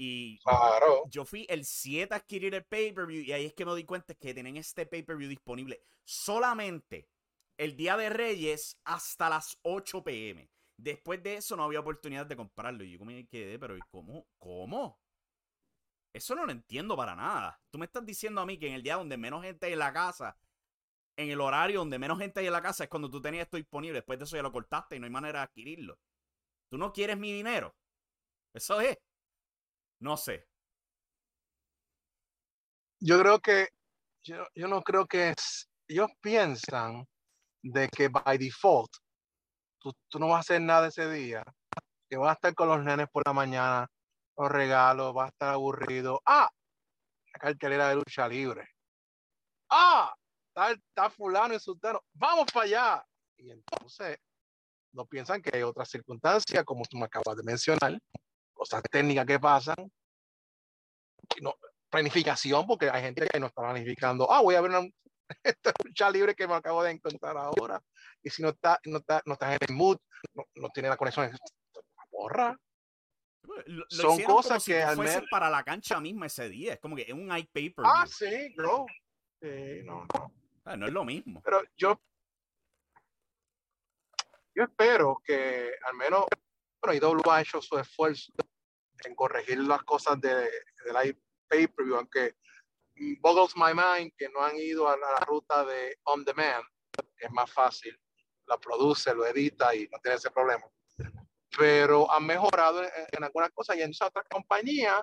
Y yo fui el 7 a adquirir el pay-per-view y ahí es que me di cuenta que tienen este pay-per-view disponible solamente el día de Reyes hasta las 8 pm. Después de eso no había oportunidad de comprarlo. Y yo me quedé, pero ¿cómo? ¿Cómo? Eso no lo entiendo para nada. Tú me estás diciendo a mí que en el día donde menos gente hay en la casa, en el horario donde menos gente hay en la casa, es cuando tú tenías esto disponible. Después de eso ya lo cortaste y no hay manera de adquirirlo. Tú no quieres mi dinero. Eso es. No sé. Yo creo que, yo, yo no creo que es, ellos piensan de que by default, tú, tú, no vas a hacer nada ese día, que vas a estar con los nenes por la mañana, los regalos, vas a estar aburrido. Ah, la cartelera de lucha libre. Ah, está, está fulano y sultano, vamos para allá. Y entonces no piensan que hay otras circunstancias, como tú me acabas de mencionar, cosas técnicas que pasan. No, planificación, porque hay gente que no está planificando. Ah, voy a ver una lucha libre que me acabo de encontrar ahora. Y si no está, no está, no está en el mood, no, no tiene la conexión, borra. Son cosas que al menos para la cancha misma ese día. Es como que es un iPaper. Ah, sí, bro. no, no. Ah, no es lo mismo. Pero yo, yo espero que al menos, bueno, IW ha hecho su esfuerzo en corregir las cosas de, de la pay-per-view, aunque boggles my mind que no han ido a la ruta de on demand, es más fácil, la produce, lo edita y no tiene ese problema. Pero han mejorado en, algunas cosas y en otras compañías,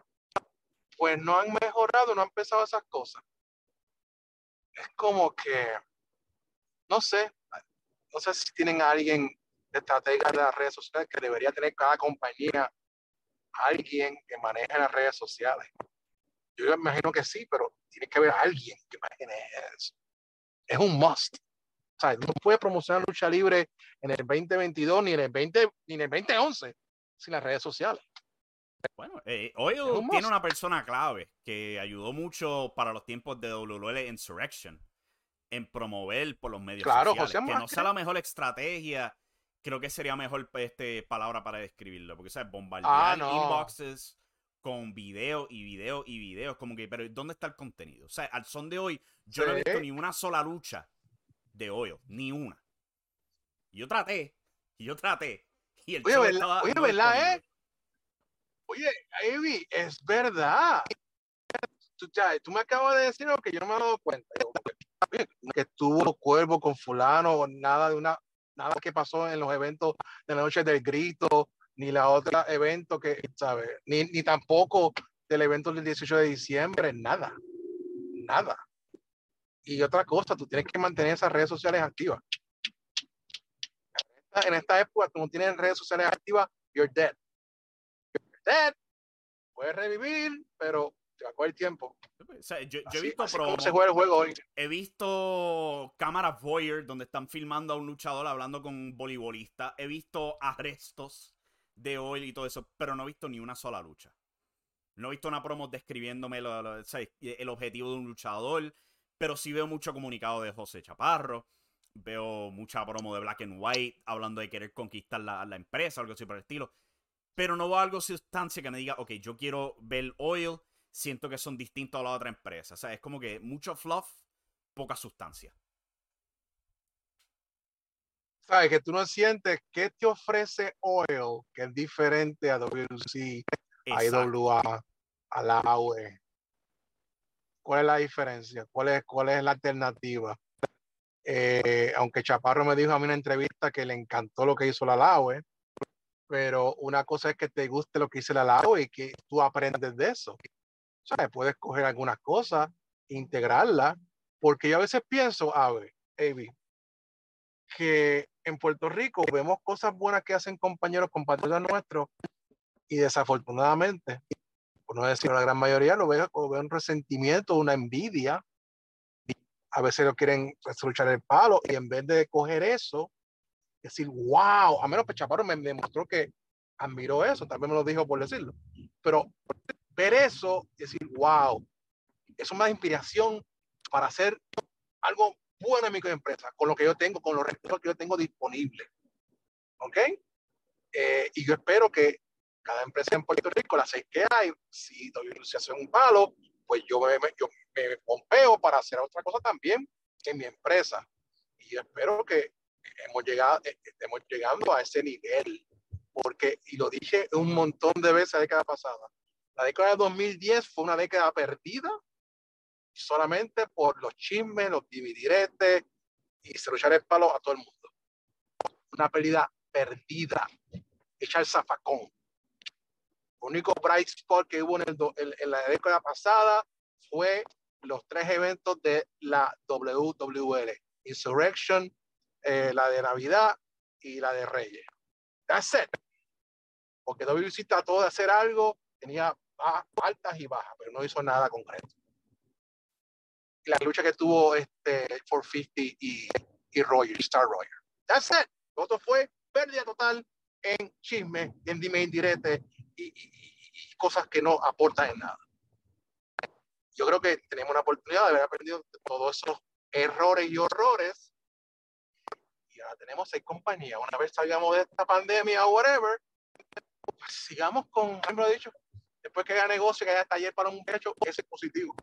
pues no han mejorado, no han empezado esas cosas. Es como que, no sé, no sé si tienen a alguien de estratega de las redes sociales que debería tener cada compañía alguien que maneje las redes sociales. Yo imagino que sí, pero tiene que haber alguien que maneje eso. Es un must. O sea, no puede promocionar lucha libre en el 2022 ni en el 20 ni en el 2011 sin las redes sociales. Bueno, eh, hoy tiene una persona clave que ayudó mucho para los tiempos de WL Insurrection en promover por los medios claro, sociales. que no sea la mejor estrategia creo que sería mejor este, palabra para describirlo. Porque, ¿sabes? Bombardear ah, inboxes con video y video y videos. Como que, pero ¿dónde está el contenido? O sea, al son de hoy, yo no he visto ni una sola lucha de hoyo. Ni una. Yo traté. Y yo traté. Y el oye, verdad, oye, ¿verdad, eh? Oye, Ivy, es verdad. tú, ya, tú me acabas de decir algo que yo no me he dado cuenta. que estuvo Cuervo con fulano, nada de una, nada que pasó en los eventos de la noche del grito, ni la otra evento que, ¿sabes? Ni, ni tampoco del evento del 18 de diciembre, nada, nada. Y otra cosa, tú tienes que mantener esas redes sociales activas. En esta época, como tienes redes sociales activas, you're dead. You're dead. Puedes revivir, pero te va a coger tiempo. yo, he visto se juega el juego hoy. He visto cámaras voyeur donde están filmando a un luchador hablando con un voleibolista. He visto arrestos de hoy y todo eso, pero no he visto ni una sola lucha. No he visto una promo describiéndome el objetivo de un luchador, pero sí veo mucho comunicado de José Chaparro. Veo mucha promo de Black and White hablando de querer conquistar la, la empresa, algo así por el estilo. Pero no veo algo sustancia que me diga, ok, yo quiero ver Oil, siento que son distintos a la otra empresa. O sea, es como que mucho fluff, poca sustancia. ¿Sabes? Que tú no sientes qué te ofrece Oil, que es diferente a WC, a IWA, a la AUE. ¿Cuál es la diferencia? ¿Cuál es, cuál es la alternativa? Eh, aunque Chaparro me dijo a mí en una entrevista que le encantó lo que hizo la LAUE, pero una cosa es que te guste lo que hizo la LAUE y que tú aprendes de eso. ¿Sabes? Puedes coger algunas cosas, integrarlas, porque yo a veces pienso, a ver, que en Puerto Rico vemos cosas buenas que hacen compañeros, compatriotas nuestros, y desafortunadamente, por no decir la gran mayoría, lo veo, lo un resentimiento, una envidia. A veces lo quieren luchar el palo y en vez de coger eso, decir, wow, a menos que Chaparro me demostró que admiró eso, también me lo dijo por decirlo. Pero ver eso, decir, wow, eso me da inspiración para hacer algo bueno en mi empresa, con lo que yo tengo, con los recursos que yo tengo disponibles. ¿Ok? Eh, y yo espero que cada empresa en Puerto Rico, las seis que hay, si se hace un palo, pues yo me, yo me pompeo para hacer otra cosa también en mi empresa. Y yo espero que hemos llegado, eh, estemos llegando a ese nivel, porque, y lo dije un montón de veces la década pasada, la década de 2010 fue una década perdida solamente por los chismes, los dividiretes y se echar el palo a todo el mundo. Una pérdida perdida, echar zafacón. El único bright spot que hubo en, el, en, la década pasada fue los tres eventos de la WWL. Insurrection, eh, la de Navidad y la de Reyes. That's it. Porque WC trató de hacer algo, tenía altas y bajas, pero no hizo nada concreto la lucha que tuvo este 450 y, y Roger, Star Roger. That's it. Otro fue pérdida total en chisme, en dime indirecte y, y, cosas que no aportan en nada. Yo creo que tenemos una oportunidad de haber aprendido todos esos errores y horrores. Y ahora tenemos seis compañías. Una vez salgamos de esta pandemia o whatever, pues sigamos con, lo he dicho, después que haya negocio, que haya taller para un pecho, ese es positivo.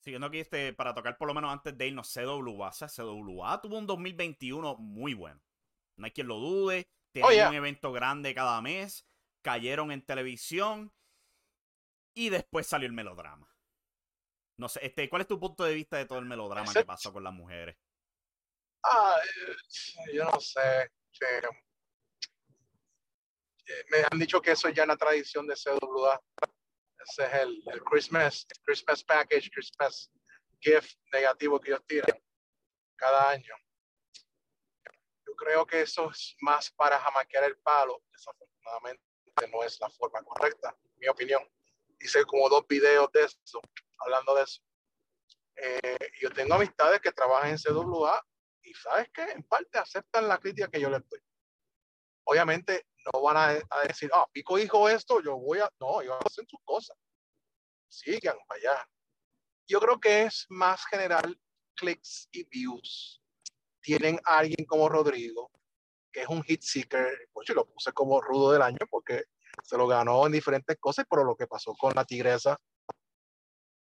Siguiendo aquí, este, para tocar por lo menos antes de irnos, CWA. O sea, CWA tuvo un 2021 muy bueno. No hay quien lo dude. Tenían oh, un evento grande cada mes. Cayeron en televisión. Y después salió el melodrama. No sé, este, ¿cuál es tu punto de vista de todo el melodrama que pasó con las mujeres? Ah, yo no sé. Eh, me han dicho que eso ya es una tradición de CWA. Ese es el, el Christmas, Christmas package, Christmas gift negativo que ellos tiran cada año. Yo creo que eso es más para jamaquear el palo. Desafortunadamente no es la forma correcta, mi opinión. Hice como dos videos de eso, hablando de eso. Eh, yo tengo amistades que trabajan en CWA y sabes que en parte aceptan la crítica que yo les doy. Obviamente no van a, decir, ah, Pico dijo esto, yo voy a, no, ellos hacen sus cosas. Sigan para allá. Yo creo que es más general clics y views. Tienen a alguien como Rodrigo, que es un hit seeker, pues yo lo puse como rudo del año porque se lo ganó en diferentes cosas, pero lo que pasó con la tigresa,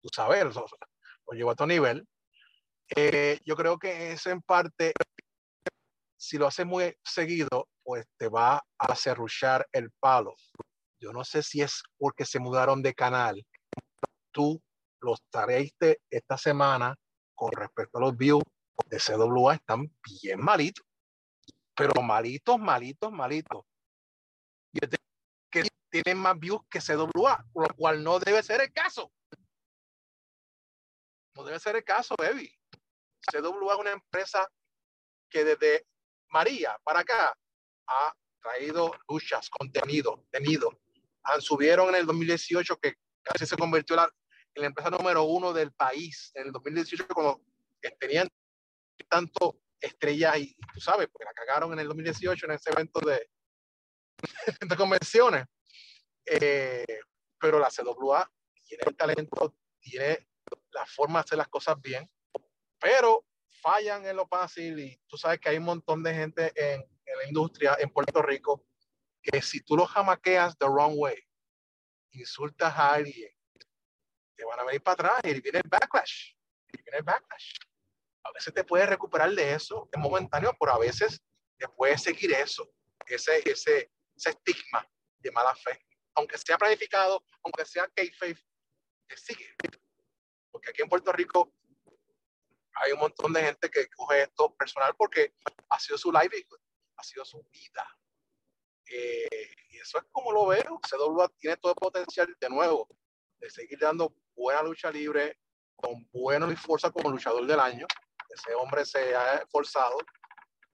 tú sabes, lo, llevó a otro nivel. Eh, yo creo que es en parte, si lo hace muy seguido, pues te va a cerruchar el palo. Yo no sé si es porque se mudaron de canal. tú los traiste esta semana con respecto a los views de CWA están bien malitos, pero malitos, malitos, malitos. Y que tienen más views que CWA, lo cual no debe ser el caso. No debe ser el caso, baby. CWA es una empresa que desde María para acá ha traído luchas, contenido, tenido. Han, subieron en el 2018 que casi se convirtió en la, empresa número uno del país. En el 2018 cuando tenían tanto estrellas y tú sabes, porque la cagaron en el 2018 en ese evento de, de convenciones. Eh, pero la CWA tiene el talento, tiene la forma de hacer las cosas bien, pero fallan en lo fácil y tú sabes que hay un montón de gente en, en la industria en Puerto Rico que si tú lo jamaqueas the wrong way, insultas a alguien, te van a venir para atrás y viene el backlash. Y viene el backlash. A veces te puedes recuperar de eso, es momentáneo, pero a veces te puedes seguir eso, ese, ese, ese estigma de mala fe. Aunque sea planificado, aunque sea kayfabe, te sigue. Porque aquí en Puerto Rico hay un montón de gente que coge esto personal porque ha sido su livelihood, ha sido su vida. Eh, y eso es como lo veo. CWA tiene todo el potencial de nuevo de seguir dando buena lucha libre, con buena y fuerza como luchador del año. Ese hombre se ha esforzado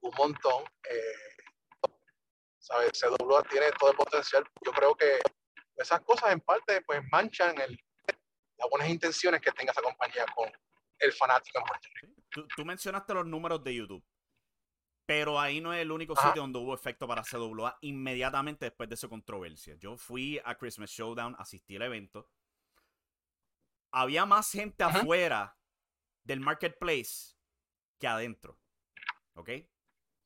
un montón. Eh, ¿sabes? CWA tiene todo el potencial. Yo creo que esas cosas en parte pues manchan el, las buenas intenciones que tenga esa compañía con el fanático en Puerto Rico. Tú, mencionaste los números de YouTube. Pero ahí no es el único sitio donde hubo efecto para CWA inmediatamente después de esa controversia. Yo fui a Christmas Showdown, asistí al evento. Había más gente afuera del marketplace que adentro. ¿Ok?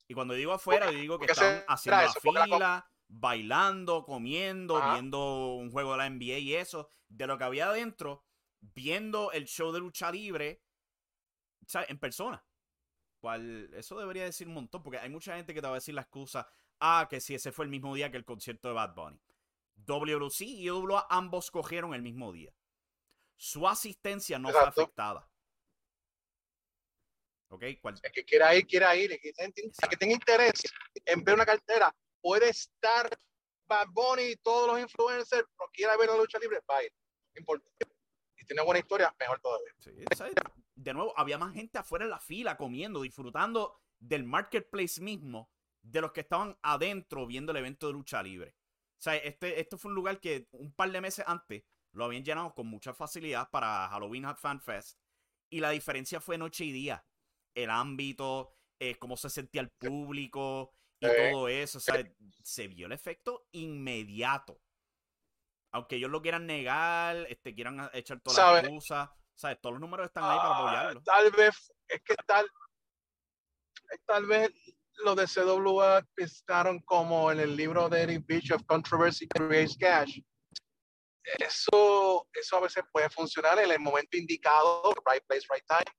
Y cuando digo afuera, digo que estaban haciendo la fila, bailando, comiendo, viendo un juego de la NBA y eso. De lo que había adentro, viendo el show de lucha libre ¿sabes? en persona. Cual, eso debería decir un montón, porque hay mucha gente que te va a decir la excusa, ah, que si ese fue el mismo día que el concierto de Bad Bunny. WC y WA ambos cogieron el mismo día. Su asistencia no fue afectada. ¿Ok? El que quiera ir, quiera ir. El que, tenga interés en ver una cartera, puede estar Bad Bunny y todos los influencers, pero quiera ver la lucha libre, va a ir. No importa tiene buena historia, mejor todavía. de nuevo, había más gente afuera en la fila comiendo, disfrutando del marketplace mismo de los que estaban adentro viendo el evento de lucha libre. O sea, este, esto fue un lugar que un par de meses antes lo habían llenado con mucha facilidad para Halloween Fan Fest. Y la diferencia fue noche y día. El ámbito, eh, cómo se sentía el público y todo eso. O sea, se vio el efecto inmediato aunque ellos lo quieran negar, este, quieran echar todas las excusas, ¿sabes? Todos los números están ahí para ah, apoyarlo. Tal vez, es que tal, tal vez los de CWA pensaron como en el libro de Eric Bishop, Controversy Creates Cash. Eso, eso a veces puede funcionar en el momento indicado, right place, right time.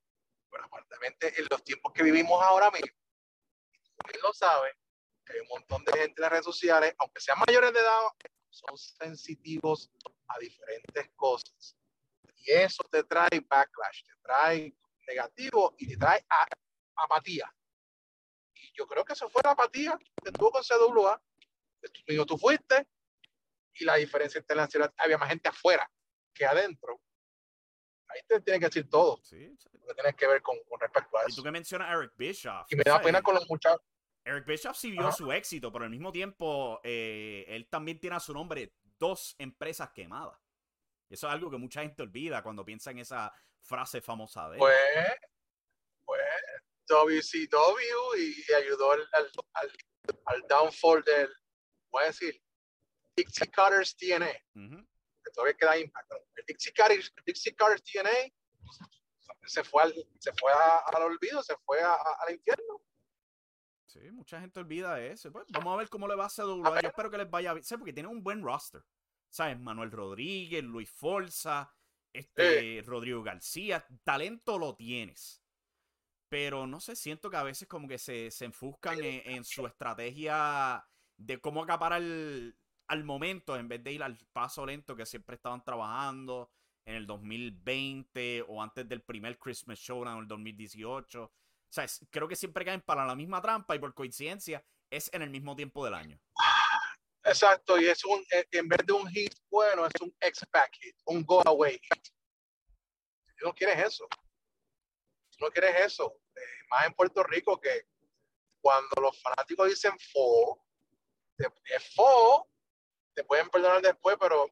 Pero aparentemente en los tiempos que vivimos ahora mismo, él lo sabe, que hay un montón de gente en las redes sociales, aunque sean mayores de edad, son sensitivos a diferentes cosas. Y eso te trae backlash, te trae negativo y te trae apatía. Y yo creo que eso fue la apatía que tuvo con CWA. Tú, tú fuiste y la diferencia internacional, había más gente afuera que adentro. Ahí te tienen que decir todo. Sí, Lo que tienes que ver con, con respecto a eso. Y tú que mencionas a Eric Bischoff. Y me da pena con los muchachos. Eric Bischoff sí vio su éxito, pero al mismo tiempo eh, él también tiene a su nombre dos empresas quemadas. Eso es algo que mucha gente olvida cuando piensa en esa frase famosa de él. Pues, pues WCW y ayudó al, al, al, downfall del, voy a decir, Dixie Cutters TNA. Que todavía queda impacto. El Dixie Cutters, Dixie Cutters TNA se fue al, se fue al olvido, se fue al infierno. Sí, mucha gente olvida eso. Pues, vamos a ver cómo le va a CWA. Yo espero que les vaya bien. Porque tiene un buen roster. ¿Sabes? Manuel Rodríguez, Luis Forza, este, Rodrigo García. Talento lo tienes. Pero no sé, siento que a veces como que se, se enfuscan en, su estrategia de cómo acaparar al momento en vez de ir al paso lento que siempre estaban trabajando. en el 2020 o antes del primer Christmas Show en el 2018. O sea, creo que siempre caen para la misma trampa y por coincidencia es en el mismo tiempo del año. Exacto, y es un, eh, en vez de un hit bueno, es un X-Pack hit, un go away. Tú no quieres eso. Tú no quieres eso. Eh, más en Puerto Rico que cuando los fanáticos dicen fo, es fo, te pueden perdonar después, pero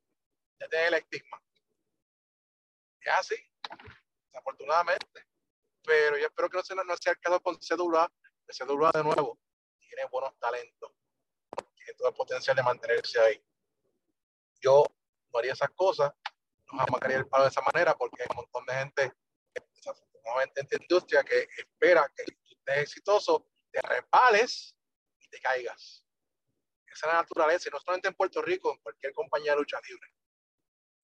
ya tienes el estigma. Es así, desafortunadamente. Pero yo espero que no no sea el caso con. El CWA de nuevo tiene buenos talentos todo el potencial de mantenerse ahí. Yo no haría esas cosas, no jamás el palo de esa manera porque hay un montón de gente, desafortunadamente en esta industria, que espera que tú estés exitoso, te repales y te caigas. Esa es la naturaleza, y no solamente en Puerto Rico, en cualquier compañía de lucha libre.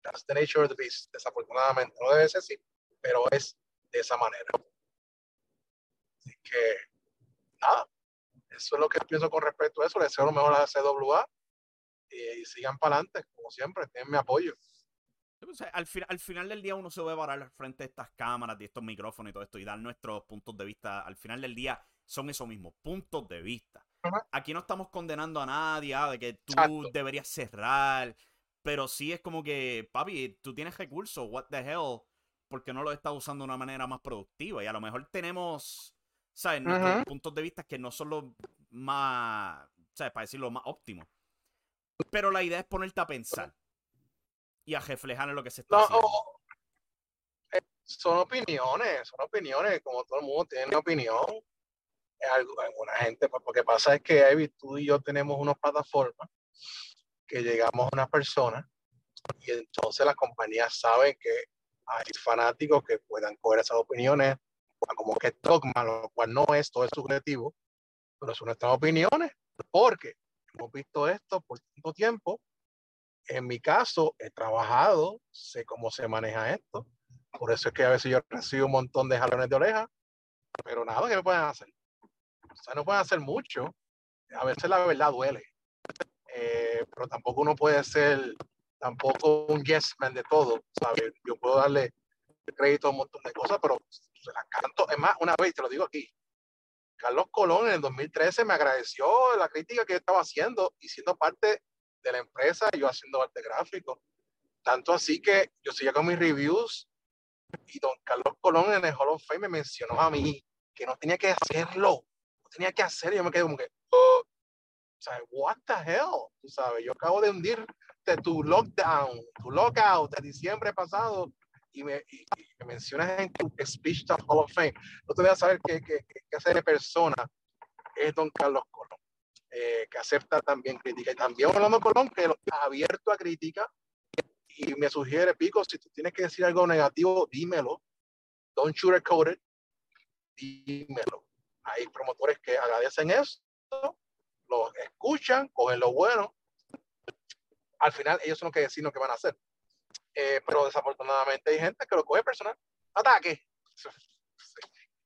That's the nature of the beast, desafortunadamente. No debe ser así, pero es de esa manera. Así que, nada, eso es lo que pienso con respecto a eso. Les deseo lo mejor a la CWA y, sigan para adelante, como siempre, tienen mi apoyo. al, al final del día uno se debe parar frente a estas cámaras y estos micrófonos y todo esto y dar nuestros puntos de vista. Al final del día son esos mismos puntos de vista. Aquí no estamos condenando a nadie ah, de que tú deberías cerrar, pero sí es como que, papi, tú tienes recursos, what the hell, porque no lo estás usando de una manera más productiva. Y a lo mejor tenemos ¿sabes? Nuestros puntos de vista que no son los más, ¿sabes? Para decirlo más óptimos. Pero la idea es ponerte a pensar y a reflejar en lo que se está haciendo. Eh, son opiniones, son opiniones, como todo el mundo tiene una opinión. Alguna gente, pues, lo que pasa es que Evi, tú y yo tenemos una plataforma que llegamos a una persona y entonces las compañías saben que hay fanáticos que puedan coger esas opiniones, como que es dogma, lo cual no es, todo es subjetivo, pero son nuestras opiniones, porque hemos visto esto por tanto tiempo. En mi caso, he trabajado, sé cómo se maneja esto, por eso es que a veces yo recibo un montón de jalones de oreja, pero nada, que me pueden hacer? O sea, no pueden hacer mucho, a veces la verdad duele, eh, pero tampoco uno puede ser tampoco un yes man de todo, ¿sabes? Yo puedo darle crédito a un montón de cosas, pero se las canto. Es más, una vez, te lo digo aquí, Carlos Colón en el 2013 me agradeció la crítica que yo estaba haciendo y siendo parte de la empresa, yo haciendo arte gráfico. Tanto así que yo seguía con mis reviews y don Carlos Colón en el Hall of Fame me mencionó a mí que no tenía que hacerlo, no tenía que hacerlo. Yo me quedé como que, oh, o sea, what the hell, tú sabes, yo acabo de hundir de tu lockdown, tu lockout de diciembre pasado y me, mencionas en tu speech of Hall of Fame, no te voy a saber qué, qué, clase de persona es don Carlos Colón, eh, que acepta también crítica. Y también hablando Colón, que lo ha abierto a crítica y me sugiere, Pico, si tú tienes que decir algo negativo, dímelo. Don't sugarcoat it. Dímelo. Hay promotores que agradecen eso, lo escuchan, cogen lo bueno. Al final, ellos son los que deciden lo que van a hacer. Eh, pero desafortunadamente hay gente que lo coge personal. Ataque.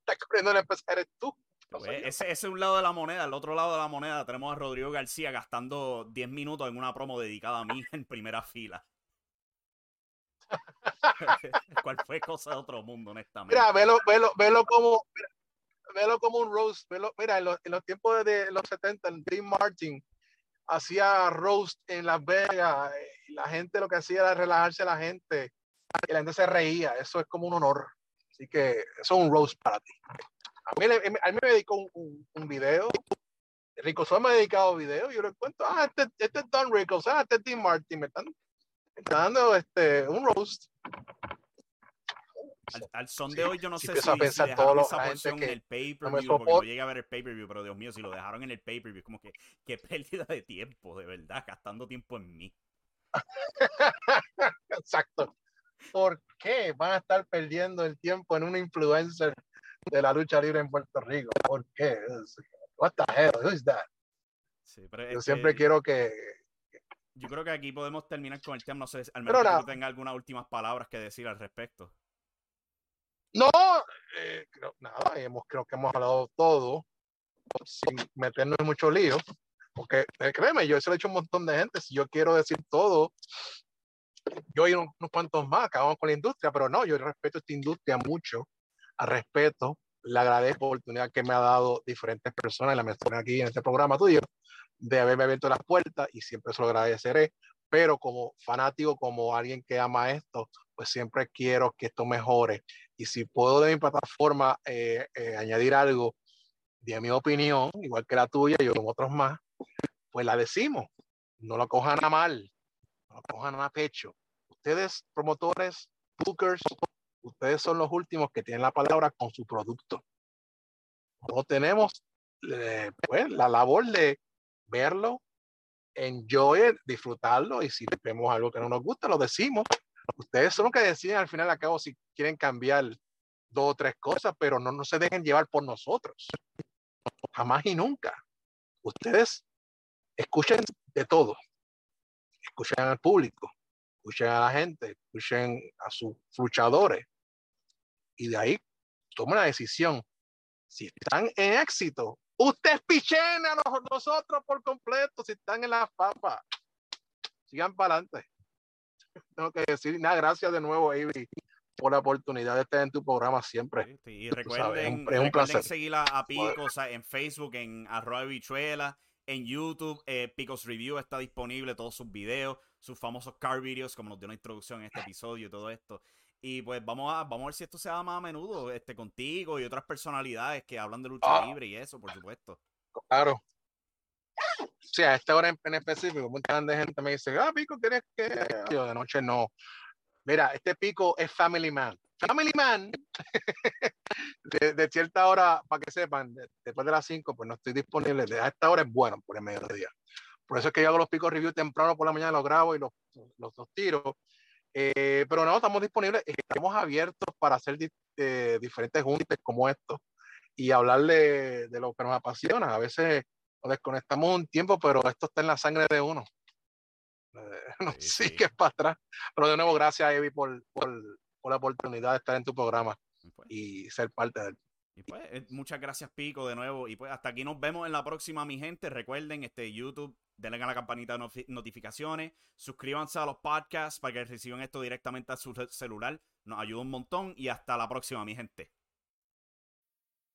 Está corriendo el empezar eres tú. Pues, ese, es un lado de la moneda. El otro lado de la moneda tenemos a Rodrigo García gastando 10 minutos en una promo dedicada a mí en primera fila. ¿Cuál fue cosa de otro mundo, honestamente? Mira, velo, velo, velo como, velo como un roast. mira, en los, en los tiempos de, los 70, el Dream Martin hacía roast en Las Vegas y la gente lo que hacía era relajarse a la gente y la gente se reía. Eso es como un honor. Así que eso es un roast para ti. A mí, a mí me dedicó un, un, video. Rico Sol me ha dedicado video. Yo le cuento, ah, este, este es Don Rico, ah, este es Tim Martin. Me están, me están dando este, un roast. Al, son de hoy yo no sé si, si dejaron esa porción en el pay-per-view, porque no llegué a ver el pay-per-view, pero Dios mío, si lo dejaron en el pay-per-view, como que qué pérdida de tiempo, de verdad, gastando tiempo en mí. Exacto. ¿Por qué van a estar perdiendo el tiempo en una influencer de la lucha libre en Puerto Rico? ¿Por qué? What the hell? Who is that? Yo siempre quiero que, yo creo que aquí podemos terminar con el tema. No sé, al menos que tenga algunas últimas palabras que decir al respecto. No, eh, creo, nada, hemos, creo que hemos hablado todo sin meternos en mucho lío, porque eh, créeme, yo eso lo he hecho un montón de gente, si yo quiero decir todo, yo y unos, cuantos más acabamos con la industria, pero no, yo respeto esta industria mucho, a respeto, le agradezco la oportunidad que me ha dado diferentes personas, la mencioné aquí en este programa tuyo, de haberme abierto las puertas y siempre se lo agradeceré, pero como fanático, como alguien que ama esto, pues siempre quiero que esto mejore. Y si puedo de mi plataforma eh, eh, añadir algo de mi opinión, igual que la tuya, yo con otros más, pues la decimos. No lo cojan a mal, no lo cojan a pecho. Ustedes, promotores, bookers, ustedes son los últimos que tienen la palabra con su producto. No tenemos eh, pues, la labor de verlo, enjoy disfrutarlo y si vemos algo que no nos gusta, lo decimos. Ustedes son los que deciden al final a cabo si quieren cambiar dos o tres cosas, pero no, no se dejen llevar por nosotros. Jamás y nunca. Ustedes escuchen de todo. Escuchen al público, escuchen a la gente, escuchen a sus luchadores. Y de ahí tomen la decisión. Si están en éxito, ustedes pichen a nosotros por completo. Si están en la papa, sigan para adelante. Tengo que decir nada, gracias de nuevo, Avery, por la oportunidad de estar en tu programa siempre. y recuerden, es un, placer. seguir a, Pico en Facebook, en arroba bichuela, en YouTube. Eh, Picos Review está disponible, todos sus videos, sus famosos car videos, como nos dio una introducción en este episodio y todo esto. Y pues vamos a, vamos a ver si esto se da más a menudo este, contigo y otras personalidades que hablan de lucha ah. libre y eso, por supuesto. Claro. Sí, a esta hora en, específico, mucha gente me dice, ah, Pico, tienes que. Yo de noche no. Mira, este Pico es Family Man. Family Man, de, cierta hora, para que sepan, después de las 5, pues no estoy disponible. De esta hora es bueno por el mediodía. Por eso es que yo hago los picos review temprano por la mañana, los grabo y los, los, los tiro. Eh, pero no, estamos disponibles, estamos abiertos para hacer eh, diferentes juntas como esto y hablar de, lo que nos apasiona. A veces nos desconectamos un tiempo, pero esto está en la sangre de uno. Eh, no sí, que es para atrás. Pero de nuevo, gracias, Evi, por, por, por, la oportunidad de estar en tu programa pues. y ser parte de él. Y pues, eh, muchas gracias, Pico, de nuevo. Y pues, hasta aquí nos vemos en la próxima, mi gente. Recuerden, este YouTube, denle a la campanita de notificaciones. Suscríbanse a los podcasts para que reciban esto directamente a su celular. Nos ayuda un montón. Y hasta la próxima, mi gente.